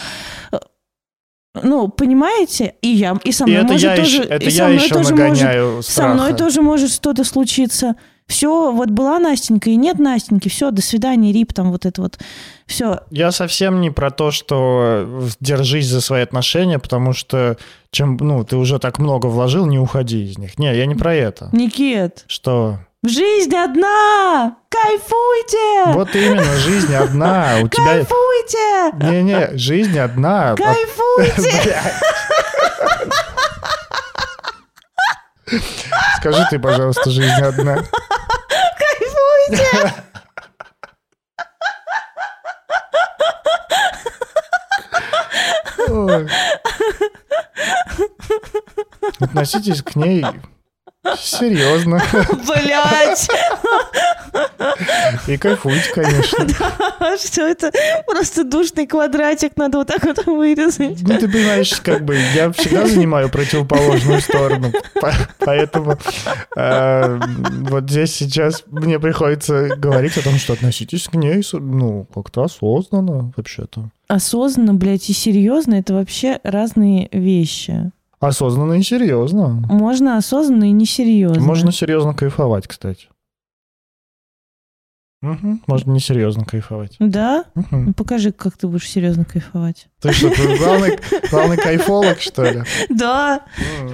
[SPEAKER 1] Ну, понимаете? И я, и со
[SPEAKER 2] И
[SPEAKER 1] мной
[SPEAKER 2] это
[SPEAKER 1] может
[SPEAKER 2] я
[SPEAKER 1] тоже,
[SPEAKER 2] еще, это
[SPEAKER 1] и со
[SPEAKER 2] я
[SPEAKER 1] мной
[SPEAKER 2] еще
[SPEAKER 1] тоже может со мной тоже может что-то случиться. Все, вот была Настенька, и нет Настеньки, все, до свидания, рип, там вот это вот. Все.
[SPEAKER 2] Я совсем не про то, что э, держись за свои отношения, потому что чем, ну, ты уже так много вложил, не уходи из них. Не, я не про это.
[SPEAKER 1] Никит,
[SPEAKER 2] Что?
[SPEAKER 1] Жизнь одна! Кайфуйте!
[SPEAKER 2] Вот именно, жизнь одна. У тебя...
[SPEAKER 1] Кайфуйте!
[SPEAKER 2] Не-не, жизнь одна.
[SPEAKER 1] Кайфуйте!
[SPEAKER 2] Скажи ты, пожалуйста, жизнь одна. Ой. Относитесь к ней серьезно
[SPEAKER 1] Блять!
[SPEAKER 2] и кайфуйте, конечно.
[SPEAKER 1] Что это? Просто душный квадратик надо вот так вот вырезать.
[SPEAKER 2] Ну, ты понимаешь, как бы я всегда занимаю противоположную сторону, по- поэтому э, вот здесь сейчас мне приходится говорить о том, что относитесь к ней, ну, как-то осознанно вообще-то.
[SPEAKER 1] Осознанно, блядь, и серьезно это вообще разные вещи.
[SPEAKER 2] Осознанно и серьезно.
[SPEAKER 1] Можно осознанно и несерьезно.
[SPEAKER 2] Можно серьезно кайфовать, кстати. Мгм, Можно несерьезно кайфовать.
[SPEAKER 1] Да?
[SPEAKER 2] Мгм.
[SPEAKER 1] Ну, покажи, как ты будешь серьезно кайфовать.
[SPEAKER 2] Ты что, ты главный, главный кайфолог, что ли?
[SPEAKER 1] Да.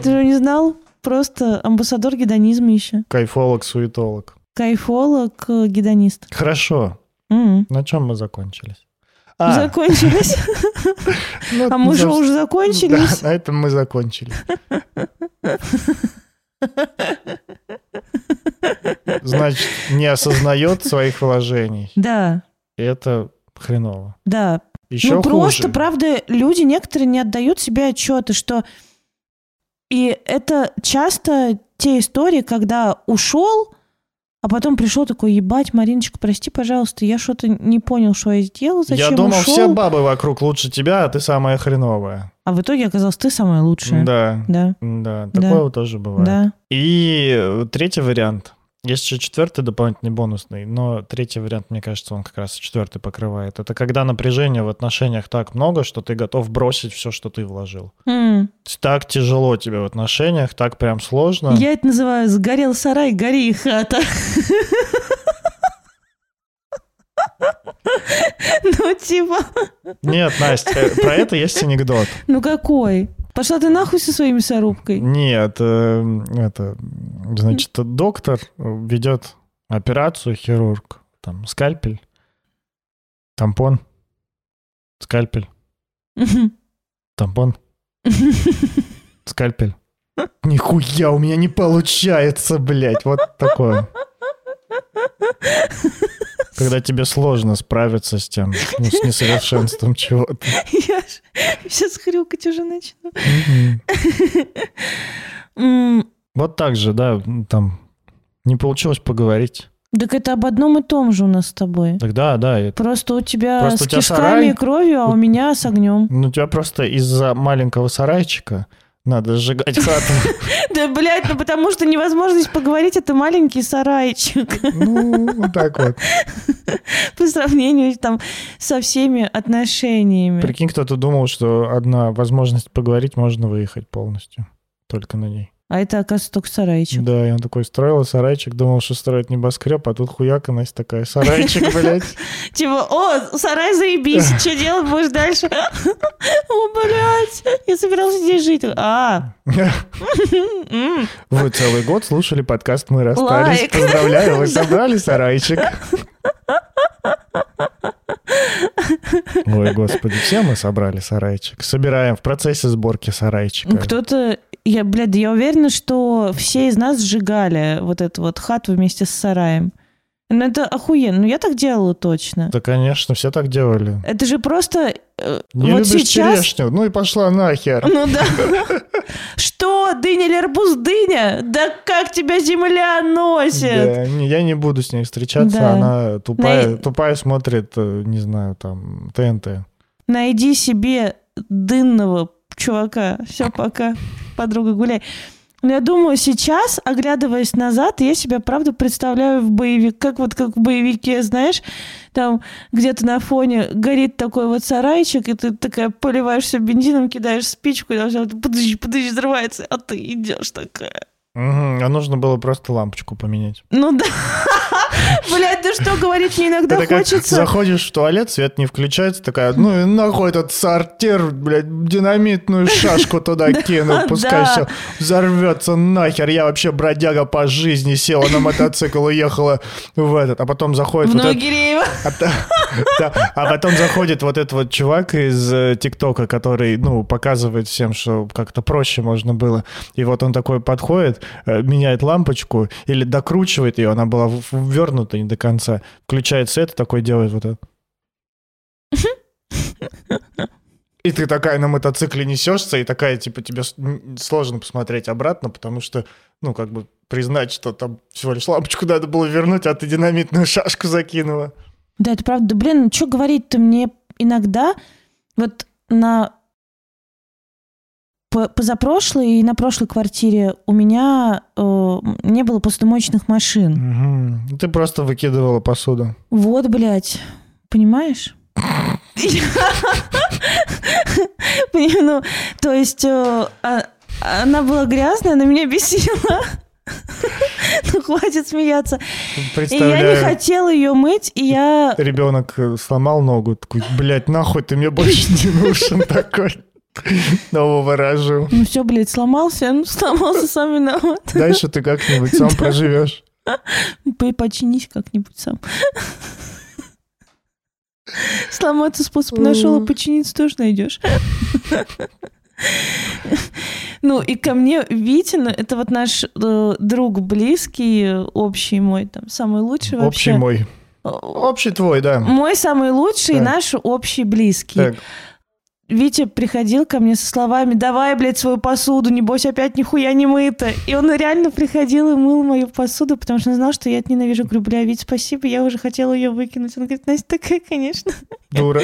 [SPEAKER 1] Ты же не знал? Просто амбассадор гедонизма еще.
[SPEAKER 2] Кайфолог, суетолог.
[SPEAKER 1] Кайфолог, э.
[SPEAKER 2] Хорошо. На чем мы закончились? А,
[SPEAKER 1] Закончились.
[SPEAKER 2] ну,
[SPEAKER 1] А мы же уже закончились.
[SPEAKER 2] Да, на этом мы закончили. Значит, не осознает своих вложений.
[SPEAKER 1] Да,
[SPEAKER 2] И это хреново.
[SPEAKER 1] да.
[SPEAKER 2] Еще
[SPEAKER 1] ну просто,
[SPEAKER 2] хуже.
[SPEAKER 1] правда, люди некоторые не отдают себе отчета, что и это часто те истории, когда ушел, а потом пришел такой, ебать, Мариночка, прости, пожалуйста, я что-то не понял, что я сделал, зачем
[SPEAKER 2] Я думал,
[SPEAKER 1] ушел.
[SPEAKER 2] все бабы вокруг лучше тебя, а ты самая хреновая.
[SPEAKER 1] А в итоге оказалось, ты самая лучшая.
[SPEAKER 2] Да,
[SPEAKER 1] Да,
[SPEAKER 2] да,
[SPEAKER 1] Да.
[SPEAKER 2] такое тоже бывает.
[SPEAKER 1] да.
[SPEAKER 2] И третий вариант. Есть еще четвертый дополнительный бонусный, но третий вариант, мне кажется, он как раз четвертый покрывает. Это когда напряжения в отношениях так много, что ты готов бросить все, что ты вложил. Есть Так тяжело тебе в отношениях, так прям сложно.
[SPEAKER 1] Я это называю «сгорел сарай, гори и хата». Ну, типа,
[SPEAKER 2] Нет, Настя, э, про это есть анекдот.
[SPEAKER 1] ну какой? Пошла ты нахуй со своей мясорубкой.
[SPEAKER 2] Нет, э, это, значит, доктор ведет операцию, хирург, там, скальпель, тампон, скальпель, тампон, скальпель. Нихуя у меня не получается, блядь, вот такое. Когда тебе сложно справиться с тем, ну, с несовершенством чего-то.
[SPEAKER 1] Я сейчас хрюкать уже начну.
[SPEAKER 2] Вот так же, да, там не получилось поговорить.
[SPEAKER 1] Так это об одном и том же у нас с тобой.
[SPEAKER 2] Тогда, да, это
[SPEAKER 1] Просто у тебя
[SPEAKER 2] Просто
[SPEAKER 1] с
[SPEAKER 2] у тебя
[SPEAKER 1] кишками
[SPEAKER 2] сарай.
[SPEAKER 1] и кровью, а у меня с огнем.
[SPEAKER 2] Ну, у тебя просто из-за маленького сарайчика надо сжигать хату.
[SPEAKER 1] Да, блядь, ну потому что невозможность поговорить — это маленький сарайчик
[SPEAKER 2] Ну, вот так вот.
[SPEAKER 1] по сравнению там со всеми отношениями.
[SPEAKER 2] Прикинь, кто-то думал, что одна возможность поговорить можно выехать полностью. Только на ней.
[SPEAKER 1] А это, оказывается, только сарайчик.
[SPEAKER 2] Да, и он такой строил сарайчик, думал, что строит небоскреб, а тут хуяка, Настя такая, сарайчик, блядь.
[SPEAKER 1] Типа, о, сарай заебись, что делать будешь дальше? О, блядь, я собирался здесь жить. А,
[SPEAKER 2] Вы целый год слушали подкаст «Мы расстались». Поздравляю, вы собрали сарайчик. Ой, господи, все мы собрали сарайчик. Собираем в процессе сборки сарайчика.
[SPEAKER 1] кто-то, я, блядь, я уверена, что все из нас сжигали вот эту вот хату вместе с сараем. Ну, это охуенно. Ну, я так делала точно.
[SPEAKER 2] Да, конечно, все так делали.
[SPEAKER 1] Это же просто... э,
[SPEAKER 2] Не
[SPEAKER 1] вот
[SPEAKER 2] любишь
[SPEAKER 1] сейчас...
[SPEAKER 2] черешню? Ну и пошла нахер.
[SPEAKER 1] Ну да. Что, дыня или арбуз дыня? Да как тебя земля носит?
[SPEAKER 2] Да, не, я не буду с ней встречаться,
[SPEAKER 1] Да.
[SPEAKER 2] она тупая,
[SPEAKER 1] На-
[SPEAKER 2] тупая смотрит, э, не знаю, там, ТНТ.
[SPEAKER 1] Найди себе дынного чувака. Все, пока. Подруга, гуляй. Но я думаю, сейчас, оглядываясь назад, я себя, правда, представляю в боевик, как вот как в боевике, знаешь, там где-то на фоне горит такой вот сарайчик, и ты такая поливаешься бензином, кидаешь спичку, и всё, подожди, подожди, взрывается, а ты идешь такая.
[SPEAKER 2] Мгм, А нужно было просто лампочку поменять.
[SPEAKER 1] Ну да. Блядь, да что говорить мне иногда
[SPEAKER 2] Это
[SPEAKER 1] хочется.
[SPEAKER 2] заходишь в туалет, свет не включается, такая, ну и нахуй этот сортир, блядь, динамитную шашку туда кину, пускай все взорвется нахер. Я вообще бродяга по жизни, села на мотоцикл и ехала в этот, а потом заходит
[SPEAKER 1] В
[SPEAKER 2] вот этот. А, а потом заходит вот этот вот чувак из э, ТикТока, который, ну, показывает всем, что как-то проще можно было. И вот он такой подходит, э, меняет лампочку или докручивает ее, она была ввернута вывернуто не до конца. Включает свет и такой делает вот это. И ты такая на мотоцикле несешься, и такая, типа, тебе сложно посмотреть обратно, потому что, ну, как бы признать, что там всего лишь лампочку надо было вернуть, а ты динамитную шашку закинула.
[SPEAKER 1] Да, это правда. Да, блин, ну что говорить-то мне иногда вот на позапрошлой и на прошлой квартире у меня э, не было посудомоечных машин.
[SPEAKER 2] Мгм. Ты просто выкидывала посуду.
[SPEAKER 1] Вот, блядь, понимаешь? Пони- Ну, то есть э, а- она была грязная, она меня бесила. Ну, хватит смеяться. И я не хотела ее мыть, и я...
[SPEAKER 2] ребенок э, сломал ногу, такой, блядь, нахуй ты мне больше не нужен такой. Нового рожу.
[SPEAKER 1] Ну все, блядь, сломался, ну сломался, сам виноват.
[SPEAKER 2] Дальше ты как-нибудь сам проживешь.
[SPEAKER 1] По- Починись как-нибудь сам. Сломаться способ нашел, а починиться тоже найдешь. Ну, и ко мне Витин, это вот наш э, друг близкий, общий мой, там, самый лучший
[SPEAKER 2] Общий
[SPEAKER 1] вообще.
[SPEAKER 2] мой.
[SPEAKER 1] Э,
[SPEAKER 2] Общий твой, да.
[SPEAKER 1] Мой самый лучший,
[SPEAKER 2] Так.
[SPEAKER 1] наш общий близкий.
[SPEAKER 2] Так,
[SPEAKER 1] Витя приходил ко мне со словами «Давай, блядь, свою посуду, небось опять нихуя не мыто». И он реально приходил и мыл мою посуду, потому что он знал, что я это ненавижу. Говорю, бля, Вить, спасибо, я уже хотела ее выкинуть. Он говорит, Настя такая, конечно.
[SPEAKER 2] дура.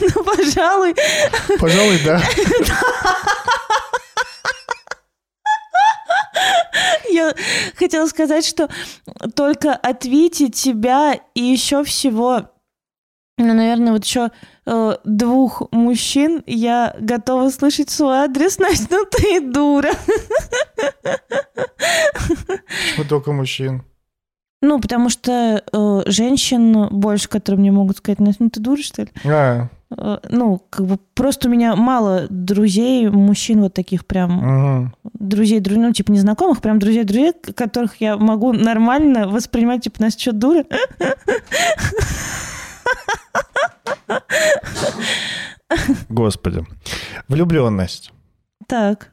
[SPEAKER 1] Ну, пожалуй.
[SPEAKER 2] Пожалуй, да.
[SPEAKER 1] Я хотела сказать, что только от Вити, тебя и еще всего, ну, наверное, вот еще э, двух мужчин я готова слышать свой адрес. Настя, ну ты дура.
[SPEAKER 2] Почему только мужчин?
[SPEAKER 1] Ну, потому что э, женщин больше, которые мне могут сказать, Настя, ну ты дура, что ли?
[SPEAKER 2] А,
[SPEAKER 1] Э, ну, как бы просто у меня мало друзей, мужчин вот таких прям,
[SPEAKER 2] мгм.
[SPEAKER 1] друзей, дру- ну, типа незнакомых, прям друзей-друзей, которых я могу нормально воспринимать, типа, Настя, что, дура?
[SPEAKER 2] Господи. Влюбленность.
[SPEAKER 1] Так,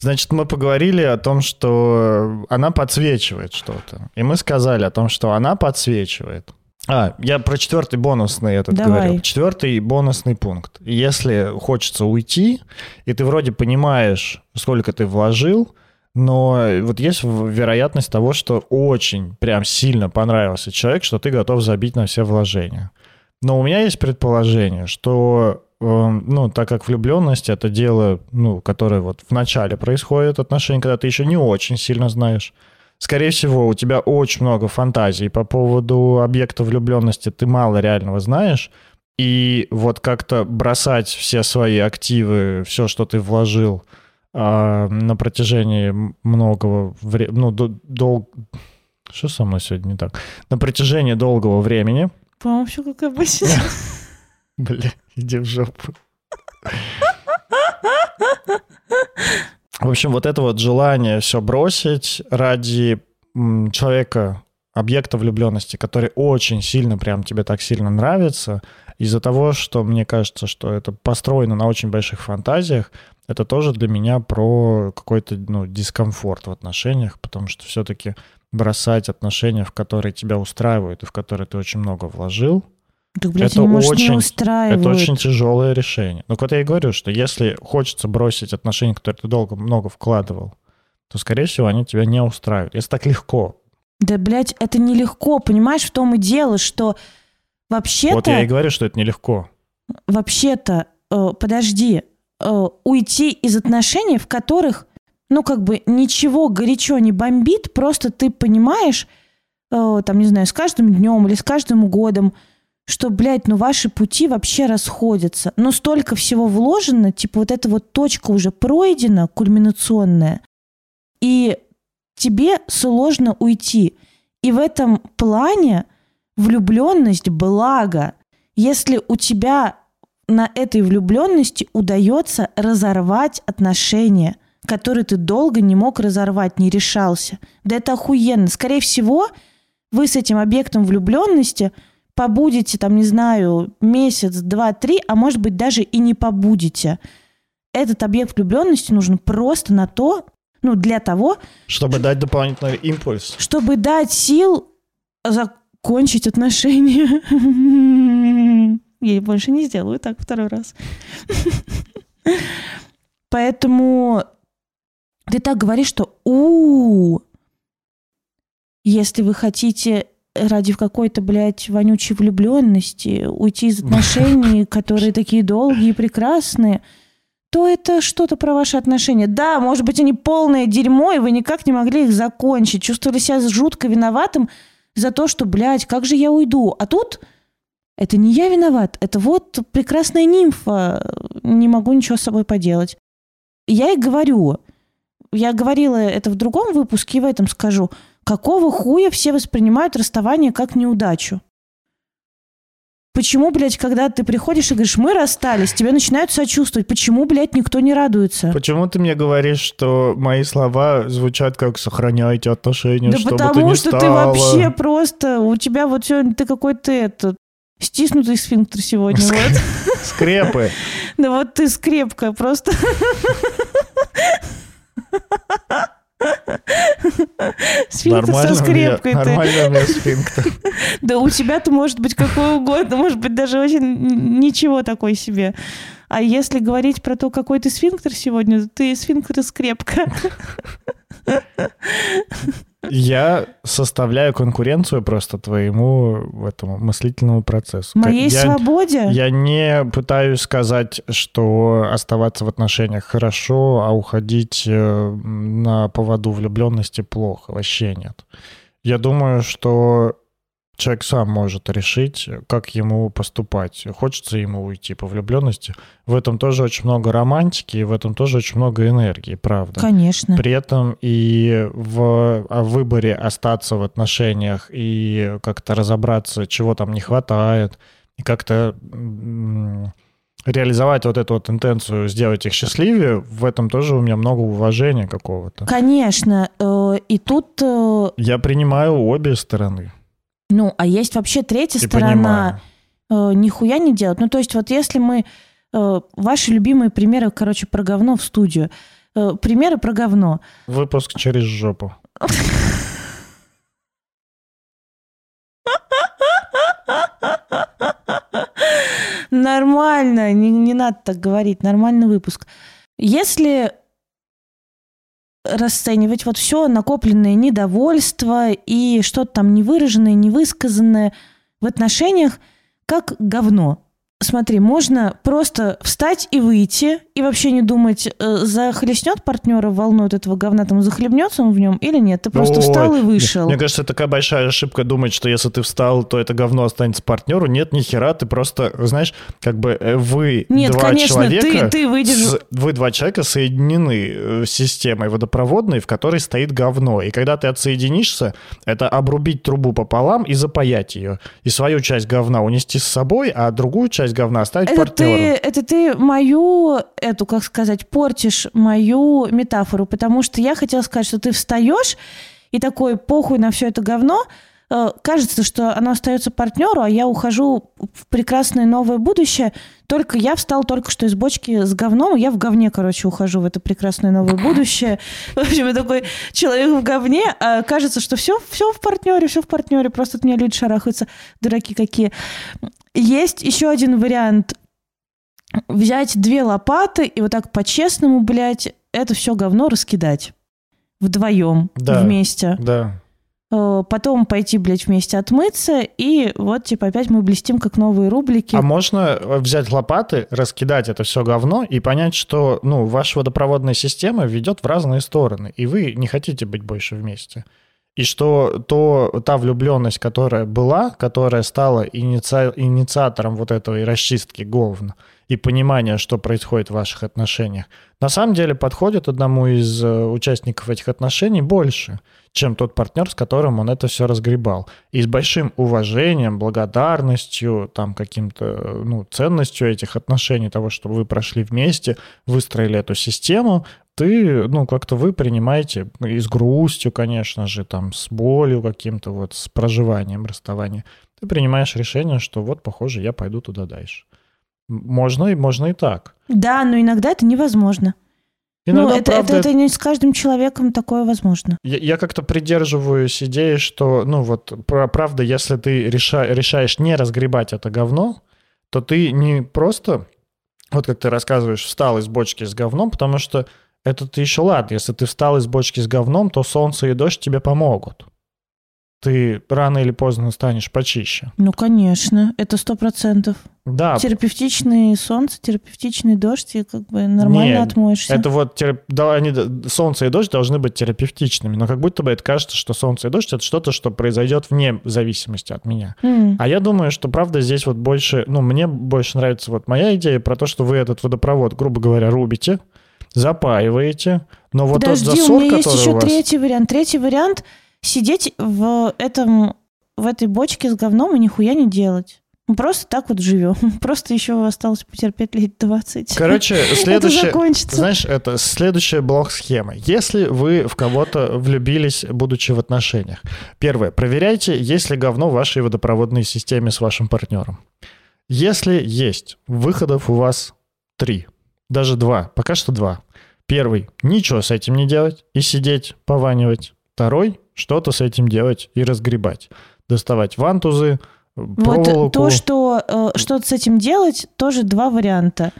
[SPEAKER 2] Значит, мы поговорили о том, что она подсвечивает что-то. И мы сказали о том, что она подсвечивает. А, я про четвертый бонусный этот
[SPEAKER 1] Давай.
[SPEAKER 2] говорил. Четвертый бонусный пункт. Если хочется уйти, и ты вроде понимаешь, сколько ты вложил, но вот есть вероятность того, что очень прям сильно понравился человек, что ты готов забить на все вложения. Но у меня есть предположение, что, ну, так как влюбленность это дело, ну, которое вот в начале происходит отношения, когда ты еще не очень сильно знаешь, скорее всего, у тебя очень много фантазий по поводу объекта влюбленности, ты мало реального знаешь, и вот как-то бросать все свои активы, все, что ты вложил а, на протяжении многого времени, ну, до- дол... Что со мной сегодня не так? На протяжении долгого времени,
[SPEAKER 1] по-моему, все как обычно.
[SPEAKER 2] Бля, иди в жопу. В общем, вот это вот желание все бросить ради человека, объекта влюбленности, который очень сильно, прям тебе так сильно нравится, из-за того, что мне кажется, что это построено на очень больших фантазиях, это тоже для меня про какой-то ну, дискомфорт в отношениях, потому что все-таки бросать отношения, в которые тебя устраивают и в которые ты очень много вложил,
[SPEAKER 1] Так, блядь,
[SPEAKER 2] Это
[SPEAKER 1] может,
[SPEAKER 2] очень- это очень тяжелое решение. Но вот я и говорю, что если хочется бросить отношения, которые ты долго много вкладывал, то, скорее всего, они тебя не устраивают. Если так легко.
[SPEAKER 1] Да, блядь, это нелегко, понимаешь, в том и дело, что вообще-то...
[SPEAKER 2] Вот я и говорю, что это нелегко.
[SPEAKER 1] вообще-то, э, подожди, э, уйти из отношений, в которых, ну, как бы ничего горячо не бомбит, просто ты понимаешь, э, там, не знаю, с каждым днем или с каждым годом, что, блядь, ну ваши пути вообще расходятся. Но столько всего вложено, типа вот эта вот точка уже пройдена, кульминационная, и тебе сложно уйти. И в этом плане влюбленность благо. Если у тебя на этой влюбленности удается разорвать отношения, которые ты долго не мог разорвать, не решался. Да это охуенно. Скорее всего, вы с этим объектом влюбленности побудете, там, не знаю, месяц, два, три, а может быть, даже и не побудете. Этот объект влюбленности нужен просто на то, ну, для того,
[SPEAKER 2] Чтобы дать дополнительный импульс.
[SPEAKER 1] чтобы дать сил закончить отношения. Я больше не сделаю так второй раз. Поэтому ты так говоришь, что у если вы хотите ради какой-то, блядь, вонючей влюбленности уйти из отношений, которые такие долгие и прекрасные, то это что-то про ваши отношения. Да, может быть, они полное дерьмо, и вы никак не могли их закончить. Чувствовали себя жутко виноватым за то, что, блядь, как же я уйду? А тут это не я виноват, это вот прекрасная нимфа, не могу ничего с собой поделать. Я и говорю, я говорила это в другом выпуске, и в этом скажу, какого хуя все воспринимают расставание как неудачу? Почему, блядь, когда ты приходишь и говоришь, мы расстались, тебе начинают сочувствовать. Почему, блядь, никто не радуется?
[SPEAKER 2] Почему ты мне говоришь, что мои слова звучат как «сохраняйте отношения,
[SPEAKER 1] Да
[SPEAKER 2] чтобы ты
[SPEAKER 1] потому
[SPEAKER 2] не
[SPEAKER 1] что ты
[SPEAKER 2] стала».
[SPEAKER 1] вообще просто, у тебя вот сегодня ты какой-то этот, стиснутый сфинктер сегодня. Вот.
[SPEAKER 2] Скрепы.
[SPEAKER 1] Да вот ты скрепка просто. Сфинктер со
[SPEAKER 2] меня-
[SPEAKER 1] скрепкой.
[SPEAKER 2] Нормально у меня сфинктер.
[SPEAKER 1] Да у тебя-то может быть какой угодно, может быть даже очень ничего такой себе. А если говорить про то, какой ты сфинктер сегодня, то ты сфинктер скрепка.
[SPEAKER 2] Я составляю конкуренцию просто твоему этому мыслительному процессу.
[SPEAKER 1] Моей
[SPEAKER 2] я,
[SPEAKER 1] свободе?
[SPEAKER 2] Я не пытаюсь сказать, что оставаться в отношениях хорошо, а уходить э, на поводу влюбленности плохо. Вообще нет. Я думаю, что человек сам может решить, как ему поступать. Хочется ему уйти по влюбленности. В этом тоже очень много романтики, и в этом тоже очень много энергии, правда.
[SPEAKER 1] Конечно.
[SPEAKER 2] При этом и в выборе остаться в отношениях и как-то разобраться, чего там не хватает, и как-то реализовать вот эту вот интенцию, сделать их счастливее, в этом тоже у меня много уважения какого-то.
[SPEAKER 1] Конечно. э, И тут, э,
[SPEAKER 2] Я принимаю обе стороны.
[SPEAKER 1] Ну, а есть вообще третья
[SPEAKER 2] И
[SPEAKER 1] сторона.
[SPEAKER 2] понимаю.
[SPEAKER 1] э, нихуя не делать. Ну, то есть вот если мы... э, ваши любимые примеры, короче, про говно в студию. Э, примеры про говно.
[SPEAKER 2] Выпуск через жопу.
[SPEAKER 1] Нормально, не, не надо так говорить, нормальный выпуск. Если расценивать вот все накопленное недовольство и что-то там невыраженное, невысказанное в отношениях как говно. Смотри, можно просто встать и выйти, и вообще не думать, э, захлестнет партнера волну от этого говна, там захлебнется он в нем или нет. Ты просто
[SPEAKER 2] Ой,
[SPEAKER 1] встал и вышел.
[SPEAKER 2] Мне кажется, такая большая ошибка думать, что если ты встал, то это говно останется партнеру. Нет, ни хера, ты просто, знаешь, как бы э, вы
[SPEAKER 1] Нет,
[SPEAKER 2] два
[SPEAKER 1] конечно, ты-
[SPEAKER 2] человека,
[SPEAKER 1] ты выйдешь-
[SPEAKER 2] с- вы два человека соединены э, системой водопроводной, в которой стоит говно. И когда ты отсоединишься, это обрубить трубу пополам и запаять ее. И свою часть говна унести с собой, а другую часть говна оставить
[SPEAKER 1] Это
[SPEAKER 2] партнеру.
[SPEAKER 1] ты, это ты мою, эту, как сказать, портишь мою метафору, потому что я хотела сказать, что ты встаешь и такой похуй на все это говно, кажется, что оно остается партнеру, а я ухожу в прекрасное новое будущее. Только я встал только что из бочки с говном, я в говне, короче, ухожу в это прекрасное новое будущее. В общем, я такой человек в говне, а кажется, что все, все в партнере, все в партнере, просто от меня люди шарахаются, дураки какие. Есть еще один вариант. Взять две лопаты и вот так по-честному, блядь, это все говно раскидать. Вдвоем,
[SPEAKER 2] Да.
[SPEAKER 1] вместе.
[SPEAKER 2] Да.
[SPEAKER 1] Э, Потом пойти, блядь, вместе отмыться, и вот, типа, опять мы блестим, как новые рублики.
[SPEAKER 2] А можно э, взять лопаты, раскидать это все говно и понять, что ну, ваша водопроводная система ведет в разные стороны, и вы не хотите быть больше вместе. И что то, та влюбленность, которая была, которая стала иници- инициатором вот этой расчистки говна и понимания, что происходит в ваших отношениях, на самом деле подходит одному из э, участников этих отношений больше, чем тот партнер, с которым он это все разгребал. И с большим уважением, благодарностью, там каким-то, э, ну, ценностью этих отношений, того, что вы прошли вместе, выстроили эту систему, ты, ну, как-то вы принимаете и с грустью, конечно же, там, с болью каким-то, вот, с проживанием расставания. ты принимаешь решение, что вот, похоже, я пойду туда дальше. Можно и можно и так.
[SPEAKER 1] Да, но иногда это невозможно.
[SPEAKER 2] Иногда,
[SPEAKER 1] ну, это,
[SPEAKER 2] правда,
[SPEAKER 1] это, это не с каждым человеком такое возможно.
[SPEAKER 2] Я, я как-то придерживаюсь идеи, что, ну вот, правда, если ты реша- решаешь не разгребать это говно, то ты не просто, вот как ты рассказываешь, встал из бочки с говном, потому что это ты еще ладно. Если ты встал из бочки с говном, то солнце и дождь тебе помогут. Ты рано или поздно станешь почище.
[SPEAKER 1] Ну, конечно, это сто процентов.
[SPEAKER 2] Да,
[SPEAKER 1] Терапевтичный солнце, терапевтичный дождь, и как бы нормально
[SPEAKER 2] Не,
[SPEAKER 1] отмоешься.
[SPEAKER 2] Это вот терап- да, они, солнце и дождь должны быть терапевтичными, но как будто бы это кажется, что солнце и дождь это что-то, что произойдет вне зависимости от меня.
[SPEAKER 1] М.
[SPEAKER 2] А я думаю, что правда здесь вот больше, ну, мне больше нравится вот моя идея про то, что вы этот водопровод, грубо говоря, рубите, запаиваете, но вот
[SPEAKER 1] Подожди,
[SPEAKER 2] тот
[SPEAKER 1] у
[SPEAKER 2] засор,
[SPEAKER 1] меня есть еще
[SPEAKER 2] у вас...
[SPEAKER 1] третий вариант. Третий вариант — сидеть в этом в этой бочке с говном и нихуя не делать. Мы просто так вот живем. Просто еще осталось потерпеть лет 20.
[SPEAKER 2] Короче,
[SPEAKER 1] это
[SPEAKER 2] следующее...
[SPEAKER 1] закончится.
[SPEAKER 2] Знаешь, это следующая блок-схема. Если вы в кого-то влюбились, будучи в отношениях. Первое. Проверяйте, есть ли говно в вашей водопроводной системе с вашим партнером. Если есть, выходов у вас три. Даже два. Пока что два. Первый. Ничего с этим не делать и сидеть, пованивать. Второй. Что-то с этим делать и разгребать. Доставать вантузы, проволоку.
[SPEAKER 1] Вот то, что э, что-то с этим делать, тоже два варианта.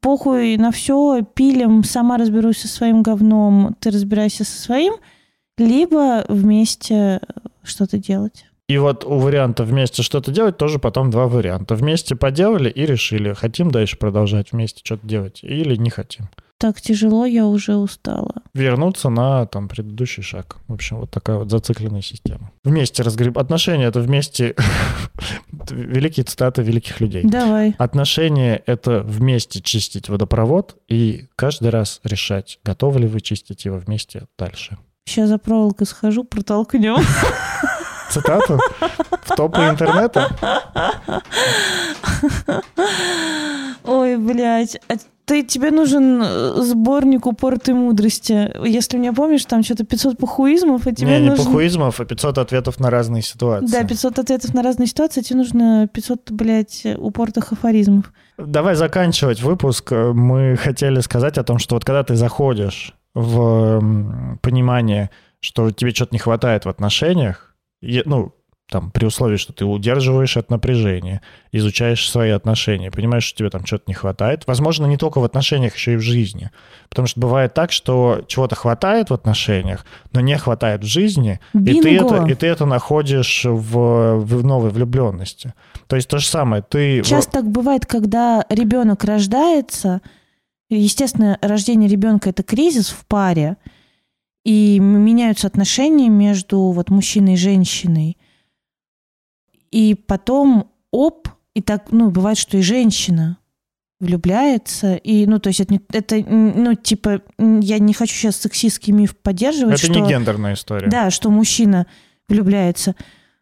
[SPEAKER 1] Похуй на все, пилим, сама разберусь со своим говном, ты разбирайся со своим, либо вместе что-то делать.
[SPEAKER 2] И вот у варианта вместе что-то делать тоже потом два варианта. Вместе поделали и решили, хотим дальше продолжать вместе что-то делать или не хотим.
[SPEAKER 1] Так тяжело, я уже устала.
[SPEAKER 2] Вернуться на там предыдущий шаг. В общем, вот такая вот зацикленная система. Вместе разгреб... Отношения — это вместе... Великие цитаты великих людей.
[SPEAKER 1] Давай.
[SPEAKER 2] Отношения — это вместе чистить водопровод и каждый раз решать, готовы ли вы чистить его вместе дальше.
[SPEAKER 1] Сейчас за проволокой схожу, протолкнем.
[SPEAKER 2] Цитату в топы интернета.
[SPEAKER 1] Ой, блядь. А ты, тебе нужен э, сборник упортой мудрости. Если меня помнишь, там что-то 500 похуизмов, и тебе
[SPEAKER 2] Не, не
[SPEAKER 1] нужен...
[SPEAKER 2] похуизмов, а 500 ответов на разные ситуации.
[SPEAKER 1] Да, 500 ответов на разные ситуации, тебе нужно 500, блядь, упортых афоризмов.
[SPEAKER 2] Давай заканчивать выпуск. Мы хотели сказать о том, что вот когда ты заходишь в понимание, что тебе что-то не хватает в отношениях, ну, там, при условии, что ты удерживаешь от напряжения, изучаешь свои отношения, понимаешь, что тебе там что-то не хватает. Возможно, не только в отношениях, еще и в жизни. Потому что бывает так, что чего-то хватает в отношениях, но не хватает в жизни, и ты,
[SPEAKER 1] Бинго!
[SPEAKER 2] это, и ты это находишь в, в новой влюбленности. То есть то же самое. Ты
[SPEAKER 1] Часто так бывает, когда ребенок рождается, естественно, рождение ребенка это кризис в паре, и меняются отношения между вот мужчиной и женщиной. И потом оп, и так, ну, бывает, что и женщина влюбляется, и, ну, то есть это, это ну, типа, я не хочу сейчас сексистский миф поддерживать,
[SPEAKER 2] Это
[SPEAKER 1] что...
[SPEAKER 2] не гендерная история.
[SPEAKER 1] Да, что мужчина влюбляется.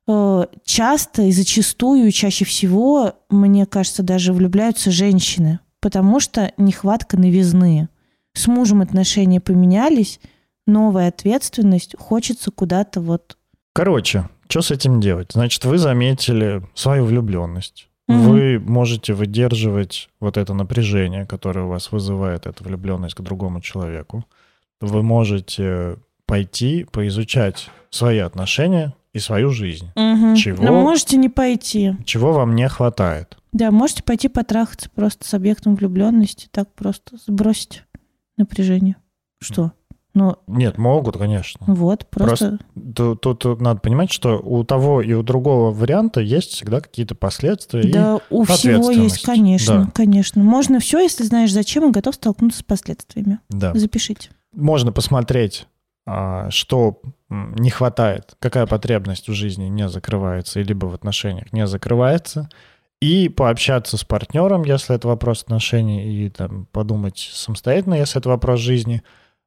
[SPEAKER 1] Э, Часто и зачастую, чаще всего, мне кажется, даже влюбляются женщины, потому что нехватка новизны. С мужем отношения поменялись, новая ответственность, хочется куда-то вот...
[SPEAKER 2] Короче, что с этим делать? Значит, вы заметили свою влюбленность.
[SPEAKER 1] Мгм.
[SPEAKER 2] Вы можете выдерживать вот это напряжение, которое у вас вызывает эта влюбленность к другому человеку. Вы можете пойти поизучать свои отношения и свою жизнь.
[SPEAKER 1] Мгм.
[SPEAKER 2] Чего?
[SPEAKER 1] Но можете не пойти.
[SPEAKER 2] Чего вам не хватает?
[SPEAKER 1] Да, можете пойти потрахаться просто с объектом влюбленности, так просто сбросить напряжение. Что? Ну,
[SPEAKER 2] Нет, могут, конечно.
[SPEAKER 1] вот, просто...
[SPEAKER 2] Тут, тут надо понимать, что у того и у другого варианта есть всегда какие-то последствия. и-
[SPEAKER 1] Да, у всего есть, конечно,
[SPEAKER 2] Да. конечно.
[SPEAKER 1] Можно все, если знаешь зачем и готов столкнуться с последствиями.
[SPEAKER 2] да.
[SPEAKER 1] Запишите.
[SPEAKER 2] можно посмотреть, а, что не хватает, какая потребность в жизни не закрывается, либо в отношениях не закрывается, и пообщаться с партнером, если это вопрос отношений, и там, подумать самостоятельно, если это вопрос жизни,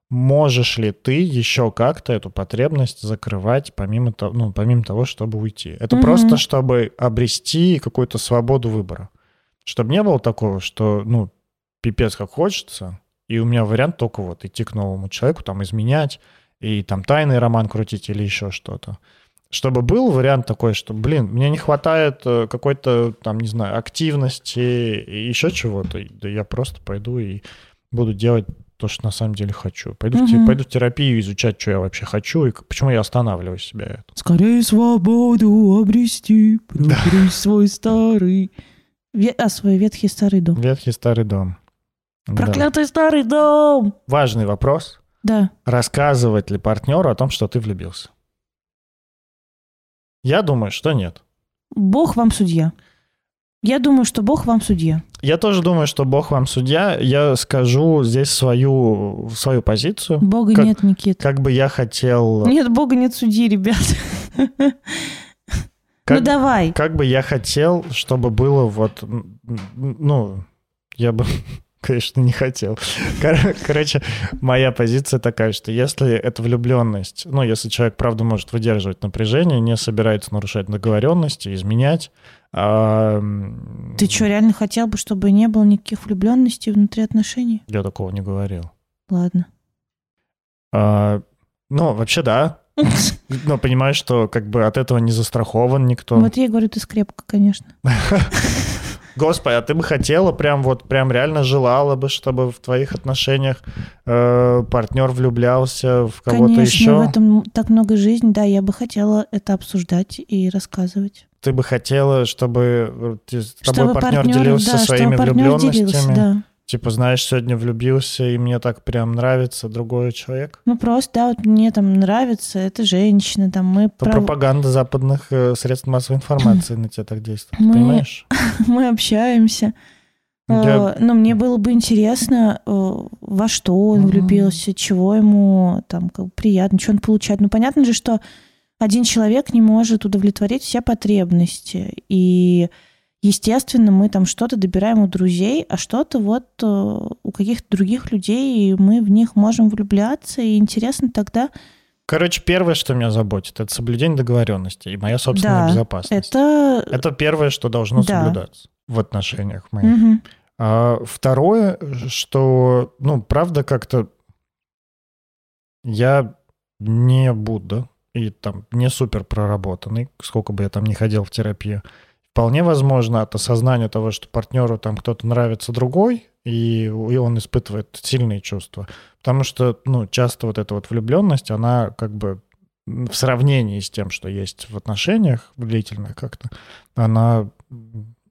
[SPEAKER 2] можешь ли ты еще как-то эту потребность закрывать помимо, того, ну, помимо того, чтобы уйти. Это
[SPEAKER 1] Мгм.
[SPEAKER 2] просто, чтобы обрести какую-то свободу выбора. Чтобы не было такого, что, ну, пипец как хочется, и у меня вариант только вот идти к новому человеку, там изменять, и там тайный роман крутить или еще что-то. Чтобы был вариант такой, что, блин, мне не хватает э, какой-то, там, не знаю, активности и еще чего-то. Да я просто пойду и буду делать то, что на самом деле хочу. Пойду, в, те-
[SPEAKER 1] Мгм.
[SPEAKER 2] пойду в терапию изучать, что я вообще хочу и почему я останавливаю себя. это.
[SPEAKER 1] Скорее свободу обрести, прогресс свой старый. Ве- А, свой ветхий старый дом.
[SPEAKER 2] Ветхий старый дом. Да.
[SPEAKER 1] Проклятый старый дом!
[SPEAKER 2] Важный вопрос.
[SPEAKER 1] Да.
[SPEAKER 2] Рассказывать ли партнеру о том, что ты влюбился? Я думаю, что нет.
[SPEAKER 1] Бог вам судья. Я думаю, что Бог вам судья.
[SPEAKER 2] Я тоже думаю, что Бог вам судья. Я скажу здесь свою, свою позицию.
[SPEAKER 1] Бога
[SPEAKER 2] Как-
[SPEAKER 1] нет, Никит.
[SPEAKER 2] Как бы я хотел...
[SPEAKER 1] Нет, Бога нет судьи, ребят.
[SPEAKER 2] Как-
[SPEAKER 1] Ну давай.
[SPEAKER 2] Как бы я хотел, чтобы было вот... Ну, я бы, конечно, не хотел. Кор- Короче, моя позиция такая, что если это влюбленность, ну, если человек, правда, может выдерживать напряжение, не собирается нарушать договоренности, изменять, а,
[SPEAKER 1] Ты что, реально хотел бы, чтобы не было никаких влюбленностей внутри отношений?
[SPEAKER 2] Я такого не говорил.
[SPEAKER 1] Ладно.
[SPEAKER 2] А, Ну, вообще, да. Но понимаешь, что как бы от этого не застрахован никто.
[SPEAKER 1] Вот я говорю, ты скрепка, конечно.
[SPEAKER 2] Господи, а ты бы хотела прям вот, прям реально желала бы, чтобы в твоих отношениях э, партнер влюблялся в кого-то
[SPEAKER 1] Конечно,
[SPEAKER 2] еще?
[SPEAKER 1] в этом так много жизни, да, я бы хотела это обсуждать и рассказывать.
[SPEAKER 2] Ты бы хотела, чтобы э, с тобой
[SPEAKER 1] Чтобы
[SPEAKER 2] партнер
[SPEAKER 1] партнер-
[SPEAKER 2] делился
[SPEAKER 1] да,
[SPEAKER 2] своими
[SPEAKER 1] партнер
[SPEAKER 2] влюбленностями?
[SPEAKER 1] делился, да.
[SPEAKER 2] Типа, знаешь, сегодня влюбился, и мне так прям нравится другой человек?
[SPEAKER 1] Ну просто, да, вот мне там нравится эта женщина, там мы,
[SPEAKER 2] То
[SPEAKER 1] пров-
[SPEAKER 2] пропаганда западных э, средств массовой информации на тебя так действует,
[SPEAKER 1] Мы-
[SPEAKER 2] понимаешь?
[SPEAKER 1] мы общаемся.
[SPEAKER 2] Я-
[SPEAKER 1] Э, Но мне было бы интересно, э, во что он влюбился, чего ему там как бы приятно, что он получает. Ну, понятно же, что один человек не может удовлетворить все потребности. И, естественно, мы там что-то добираем у друзей, а что-то вот э, у каких-то других людей, и мы в них можем влюбляться. И интересно тогда,
[SPEAKER 2] Короче, первое, что меня заботит, это соблюдение договоренностей и моя собственная
[SPEAKER 1] Да,
[SPEAKER 2] безопасность.
[SPEAKER 1] это...
[SPEAKER 2] Это первое, что должно
[SPEAKER 1] Да.
[SPEAKER 2] соблюдаться в отношениях моих.
[SPEAKER 1] Мгм.
[SPEAKER 2] А второе, что, ну, правда, как-то я не Будда и там не супер проработанный, сколько бы я там не ходил в терапию. Вполне возможно от осознания того, что партнеру там кто-то нравится другой, и, и он испытывает сильные чувства. Потому что, ну, часто вот эта вот влюбленность, она как бы в сравнении с тем, что есть в отношениях длительных как-то, она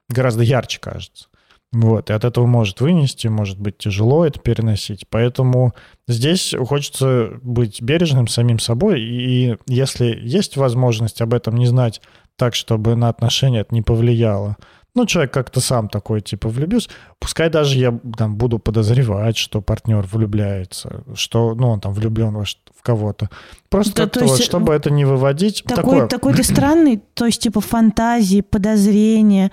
[SPEAKER 2] гораздо ярче кажется. Вот, и от этого может вынести, может быть тяжело это переносить. Поэтому здесь хочется быть бережным самим собой. И если есть возможность об этом не знать так, чтобы на отношения это не повлияло, ну, человек как-то сам такой, типа, влюбился, пускай даже я там буду подозревать, что партнер влюбляется, что, ну, он там влюблен во в кого-то. Просто
[SPEAKER 1] Да,
[SPEAKER 2] как-то вот, чтобы это не выводить.
[SPEAKER 1] Такой,
[SPEAKER 2] такое,
[SPEAKER 1] такой ты странный, то есть типа фантазии, подозрения,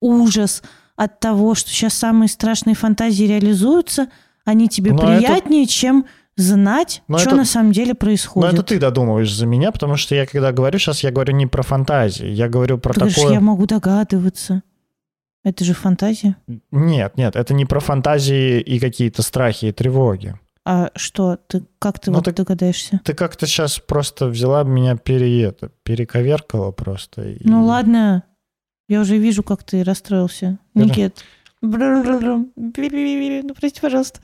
[SPEAKER 1] ужас от того, что сейчас самые страшные фантазии реализуются, они тебе
[SPEAKER 2] Но это-
[SPEAKER 1] приятнее, чем знать,
[SPEAKER 2] Но
[SPEAKER 1] что
[SPEAKER 2] это-
[SPEAKER 1] на самом деле
[SPEAKER 2] Но
[SPEAKER 1] происходит.
[SPEAKER 2] это ты додумываешь за меня, потому что я когда говорю сейчас, я говорю не про фантазии, я говорю про
[SPEAKER 1] Ты говоришь,
[SPEAKER 2] такое...
[SPEAKER 1] я могу догадываться. Это же фантазия.
[SPEAKER 2] Нет, нет, это не про фантазии и какие-то страхи и тревоги.
[SPEAKER 1] А что, ты как ты
[SPEAKER 2] Ну,
[SPEAKER 1] вот
[SPEAKER 2] так-
[SPEAKER 1] догадаешься?
[SPEAKER 2] Ты как-то сейчас просто взяла меня пере, это, перековеркала просто. и-
[SPEAKER 1] Ну ладно, я уже вижу, как ты расстроился. Никит. Ну, прости, пожалуйста.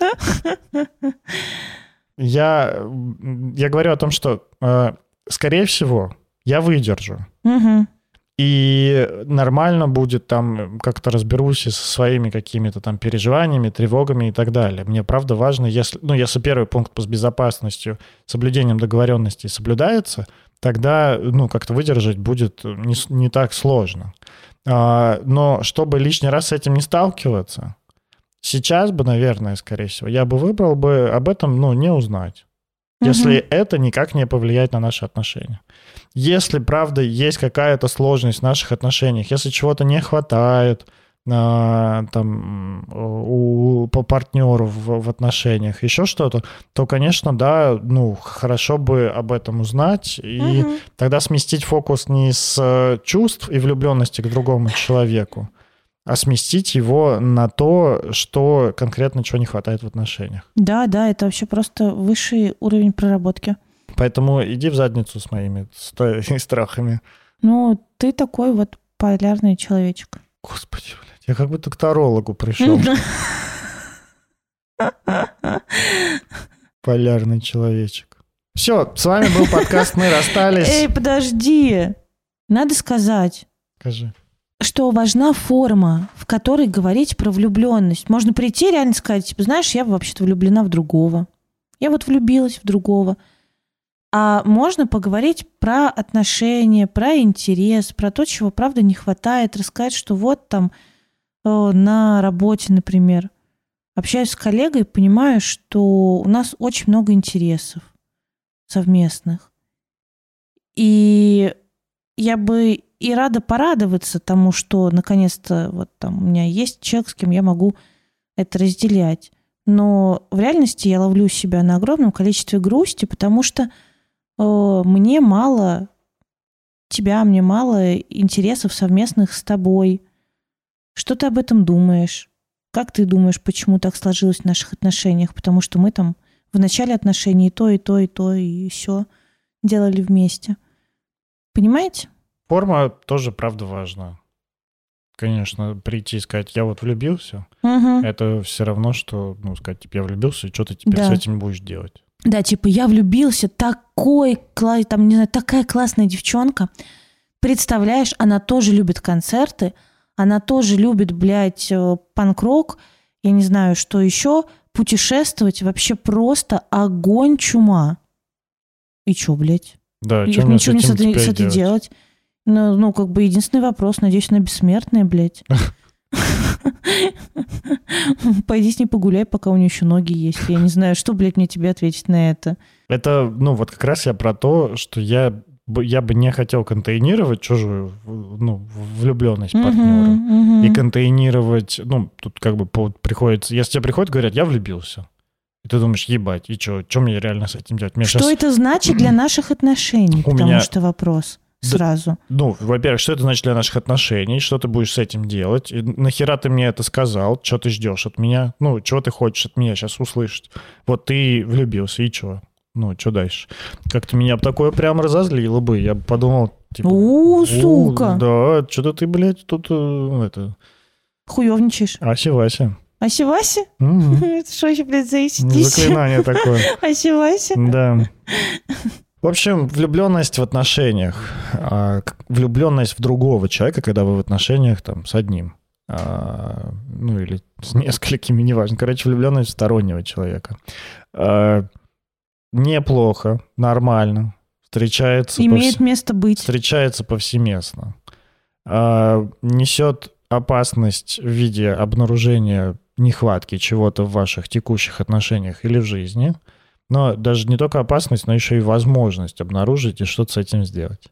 [SPEAKER 2] Я, я говорю о том, что, э, скорее всего, я выдержу.
[SPEAKER 1] Мгм.
[SPEAKER 2] И нормально будет там, как-то разберусь и со своими какими-то там переживаниями, тревогами и так далее. Мне правда важно, если, ну, если первый пункт по безопасностью, соблюдением договоренностей соблюдается, тогда, ну, как-то выдержать будет не, с- не так сложно. А, но чтобы лишний раз с этим не сталкиваться, сейчас бы, наверное, скорее всего, я бы выбрал бы об этом, ну, не узнать если это никак не повлияет на наши отношения. Если, правда, есть какая-то сложность в наших отношениях, если чего-то не хватает а, там, у, по партнеру в, в отношениях, еще что-то, то, конечно, да, ну, хорошо бы об этом узнать и
[SPEAKER 1] Мгм.
[SPEAKER 2] тогда сместить фокус не с чувств и влюбленности к другому человеку, а сместить его на то, что конкретно чего не хватает в отношениях.
[SPEAKER 1] Да, да, это вообще просто высший уровень проработки.
[SPEAKER 2] Поэтому иди в задницу с моими страхами.
[SPEAKER 1] Ну, ты такой вот полярный человечек.
[SPEAKER 2] Господи, блядь, я как будто к тарологу пришел. Полярный человечек. Все, с вами был подкаст «Мы расстались».
[SPEAKER 1] Эй, подожди. Надо сказать,
[SPEAKER 2] Скажи.
[SPEAKER 1] Что важна форма, в которой говорить про влюбленность. Можно прийти реально сказать, типа, знаешь, я вообще-то влюблена в другого. Я вот влюбилась в другого. А можно поговорить про отношения, про интерес, про то, чего, правда, не хватает, рассказать, что вот там э, на работе, например, общаюсь с коллегой, понимаю, что у нас очень много интересов совместных. И я бы и рада порадоваться тому, что наконец-то вот там у меня есть человек, с кем я могу это разделять. Но в реальности я ловлю себя на огромном количестве грусти, потому что э, мне мало тебя, мне мало интересов совместных с тобой. Что ты об этом думаешь? Как ты думаешь, почему так сложилось в наших отношениях? Потому что мы там в начале отношений и то, и то, и то, и все делали вместе. Понимаете?
[SPEAKER 2] Форма тоже, правда, важна. Конечно, прийти и сказать, я вот влюбился,
[SPEAKER 1] Мгм.
[SPEAKER 2] это все равно, что, ну, сказать, типа, я влюбился, и что ты теперь
[SPEAKER 1] Да.
[SPEAKER 2] с этим будешь делать?
[SPEAKER 1] Да, типа, я влюбился, такой, там, не знаю, такая классная девчонка. Представляешь, она тоже любит концерты, она тоже любит, блядь, э, панк-рок, я не знаю, что еще, путешествовать, вообще просто огонь чума. И чё, блядь?
[SPEAKER 2] Да, с
[SPEAKER 1] ничего
[SPEAKER 2] этим
[SPEAKER 1] не с
[SPEAKER 2] теперь
[SPEAKER 1] с этой
[SPEAKER 2] делать?
[SPEAKER 1] делать. Ну, ну, как бы единственный вопрос, надеюсь, она бессмертная, блядь. Пойди с ней погуляй, пока у нее еще ноги есть. Я не знаю, что, блядь, мне тебе ответить на это.
[SPEAKER 2] Это, ну, вот как раз я про то, что я, бы- я бы не хотел контейнировать чужую, ну, влюбленность партнера.
[SPEAKER 1] Мгм,
[SPEAKER 2] И
[SPEAKER 1] мгм.
[SPEAKER 2] контейнировать, ну, тут как бы приходится... Если тебе приходят, говорят, я влюбился. И ты думаешь, ебать, и что, что мне реально с этим делать? Мне
[SPEAKER 1] Что
[SPEAKER 2] щас-
[SPEAKER 1] это значит для наших отношений?
[SPEAKER 2] У
[SPEAKER 1] Потому
[SPEAKER 2] меня-
[SPEAKER 1] что вопрос сразу.
[SPEAKER 2] Ну, во-первых, что это значит для наших отношений? Что ты будешь с этим делать? И нахера ты мне это сказал? Что ты ждешь от меня? Ну, чего ты хочешь от меня сейчас услышать? Вот ты влюбился, и что? Ну, что дальше? Как-то меня бы такое прям разозлило бы. Я бы подумал, типа...
[SPEAKER 1] У,
[SPEAKER 2] «О,
[SPEAKER 1] сука,
[SPEAKER 2] Да, что-то ты, блядь, тут э, это...
[SPEAKER 1] хуевничаешь.
[SPEAKER 2] Ася-Вася.
[SPEAKER 1] Ася-Вася?
[SPEAKER 2] Мгм.
[SPEAKER 1] Это что еще, блядь, за
[SPEAKER 2] Заклинание такое.
[SPEAKER 1] Ася-Вася?
[SPEAKER 2] Да. В общем, влюбленность в отношениях, а, влюбленность в другого человека, когда вы в отношениях там с одним, а, ну или с несколькими, неважно. Короче, влюбленность в стороннего человека. А, Неплохо, нормально, встречается,
[SPEAKER 1] Имеет
[SPEAKER 2] повс-
[SPEAKER 1] место быть.
[SPEAKER 2] встречается повсеместно. Несет опасность в виде обнаружения нехватки чего-то в ваших текущих отношениях или в жизни. Но даже не только опасность, но еще и возможность обнаружить и что-то с этим сделать.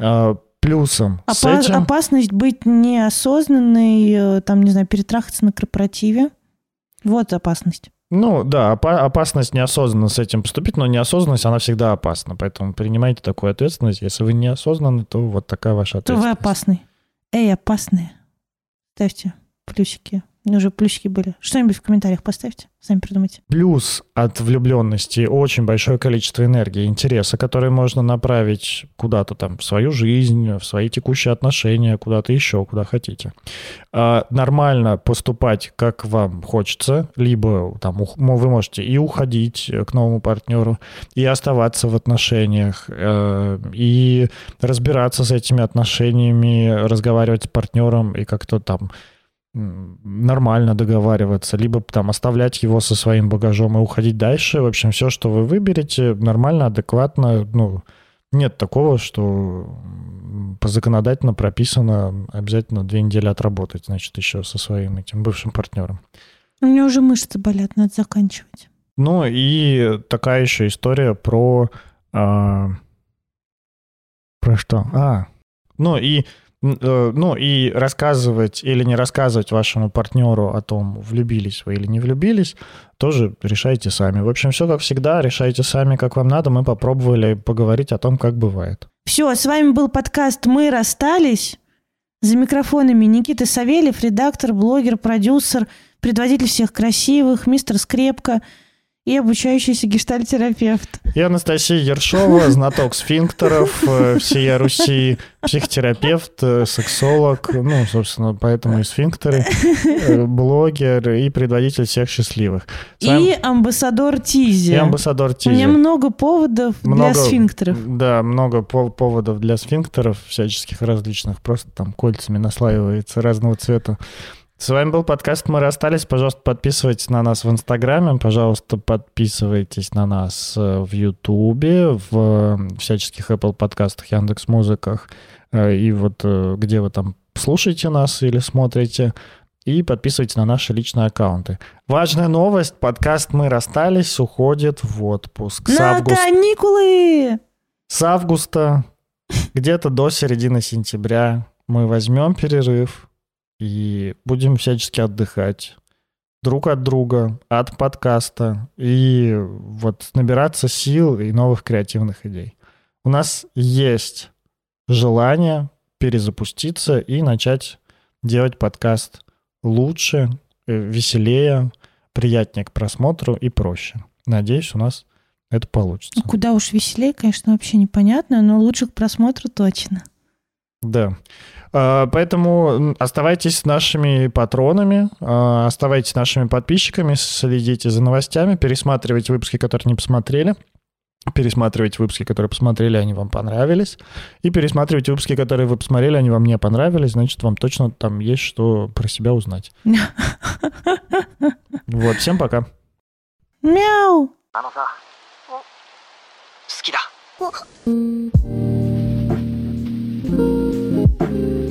[SPEAKER 2] А, Плюсом с
[SPEAKER 1] Опа-
[SPEAKER 2] этим...
[SPEAKER 1] Опасность быть неосознанной, э, там, не знаю, перетрахаться на корпоративе. Вот опасность.
[SPEAKER 2] Ну да, опа- опасность неосознанно с этим поступить, но неосознанность, она всегда опасна. Поэтому принимайте такую ответственность. Если вы неосознанны, то вот такая ваша
[SPEAKER 1] То вы
[SPEAKER 2] ответственность.
[SPEAKER 1] опасный. Эй, опасные. Ставьте плюсики. Уже плюсики были. Что-нибудь в комментариях поставьте. Сами придумайте.
[SPEAKER 2] Плюс от влюбленности очень большое количество энергии, интереса, которые можно направить куда-то там в свою жизнь, в свои текущие отношения, куда-то еще, куда хотите. А, Нормально поступать, как вам хочется, либо там вы можете и уходить э, к новому партнеру, и оставаться в отношениях, э, и разбираться с этими отношениями, разговаривать с партнером и как-то там нормально договариваться, либо там оставлять его со своим багажом и уходить дальше. В общем, все, что вы выберете, нормально, адекватно. Ну, нет такого, что по законодательно прописано обязательно две недели отработать, значит, еще со своим этим бывшим партнером.
[SPEAKER 1] У меня уже мышцы болят, надо заканчивать.
[SPEAKER 2] Ну и такая еще история про... а, про что? А, ну и ну и рассказывать или не рассказывать вашему партнеру о том, влюбились вы или не влюбились, тоже решайте сами. В общем, все как всегда, решайте сами, как вам надо. Мы попробовали поговорить о том, как бывает.
[SPEAKER 1] Все, с вами был подкаст «Мы расстались». За микрофонами Никита Савельев, редактор, блогер, продюсер, предводитель всех красивых, мистер Скрепка и обучающийся гештальтерапевт.
[SPEAKER 2] И Анастасия Ершова, знаток сфинктеров, э, всея Руси, психотерапевт, э, сексолог, ну, собственно, поэтому и сфинктеры, э, блогер и предводитель всех счастливых. С вами-
[SPEAKER 1] И амбассадор Тизи.
[SPEAKER 2] и амбассадор
[SPEAKER 1] У
[SPEAKER 2] Тизи.
[SPEAKER 1] меня много поводов
[SPEAKER 2] Много-
[SPEAKER 1] для сфинктеров.
[SPEAKER 2] Да, много по- поводов для сфинктеров всяческих различных. Просто там кольцами наслаивается разного цвета. С вами был подкаст «Мы расстались». Пожалуйста, подписывайтесь на нас в Инстаграме. Пожалуйста, подписывайтесь на нас э, в Ютубе, в э, всяческих Apple подкастах, Яндекс Музыках. э, И вот где вы там слушаете нас или смотрите. И подписывайтесь на наши личные аккаунты. Важная новость. Подкаст «Мы расстались» уходит в отпуск. С
[SPEAKER 1] На
[SPEAKER 2] августа
[SPEAKER 1] каникулы!
[SPEAKER 2] с августа где-то до середины сентября мы возьмем перерыв и будем всячески отдыхать друг от друга, от подкаста и вот набираться сил и новых креативных идей. У нас есть желание перезапуститься и начать делать подкаст лучше, э, веселее, приятнее к просмотру и проще. Надеюсь, у нас это получится.
[SPEAKER 1] Ну, куда уж веселее, конечно, вообще непонятно, но лучше к просмотру точно.
[SPEAKER 2] Да. А, Поэтому м, оставайтесь нашими патронами, а, оставайтесь нашими подписчиками, следите за новостями, пересматривайте выпуски, которые не посмотрели, пересматривайте выпуски, которые посмотрели, они вам понравились, и пересматривайте выпуски, которые вы посмотрели, они вам не понравились, значит, вам точно там есть что про себя узнать. Вот, всем пока.
[SPEAKER 1] Мяу!
[SPEAKER 3] あのさ好きだ
[SPEAKER 4] うん Thank you.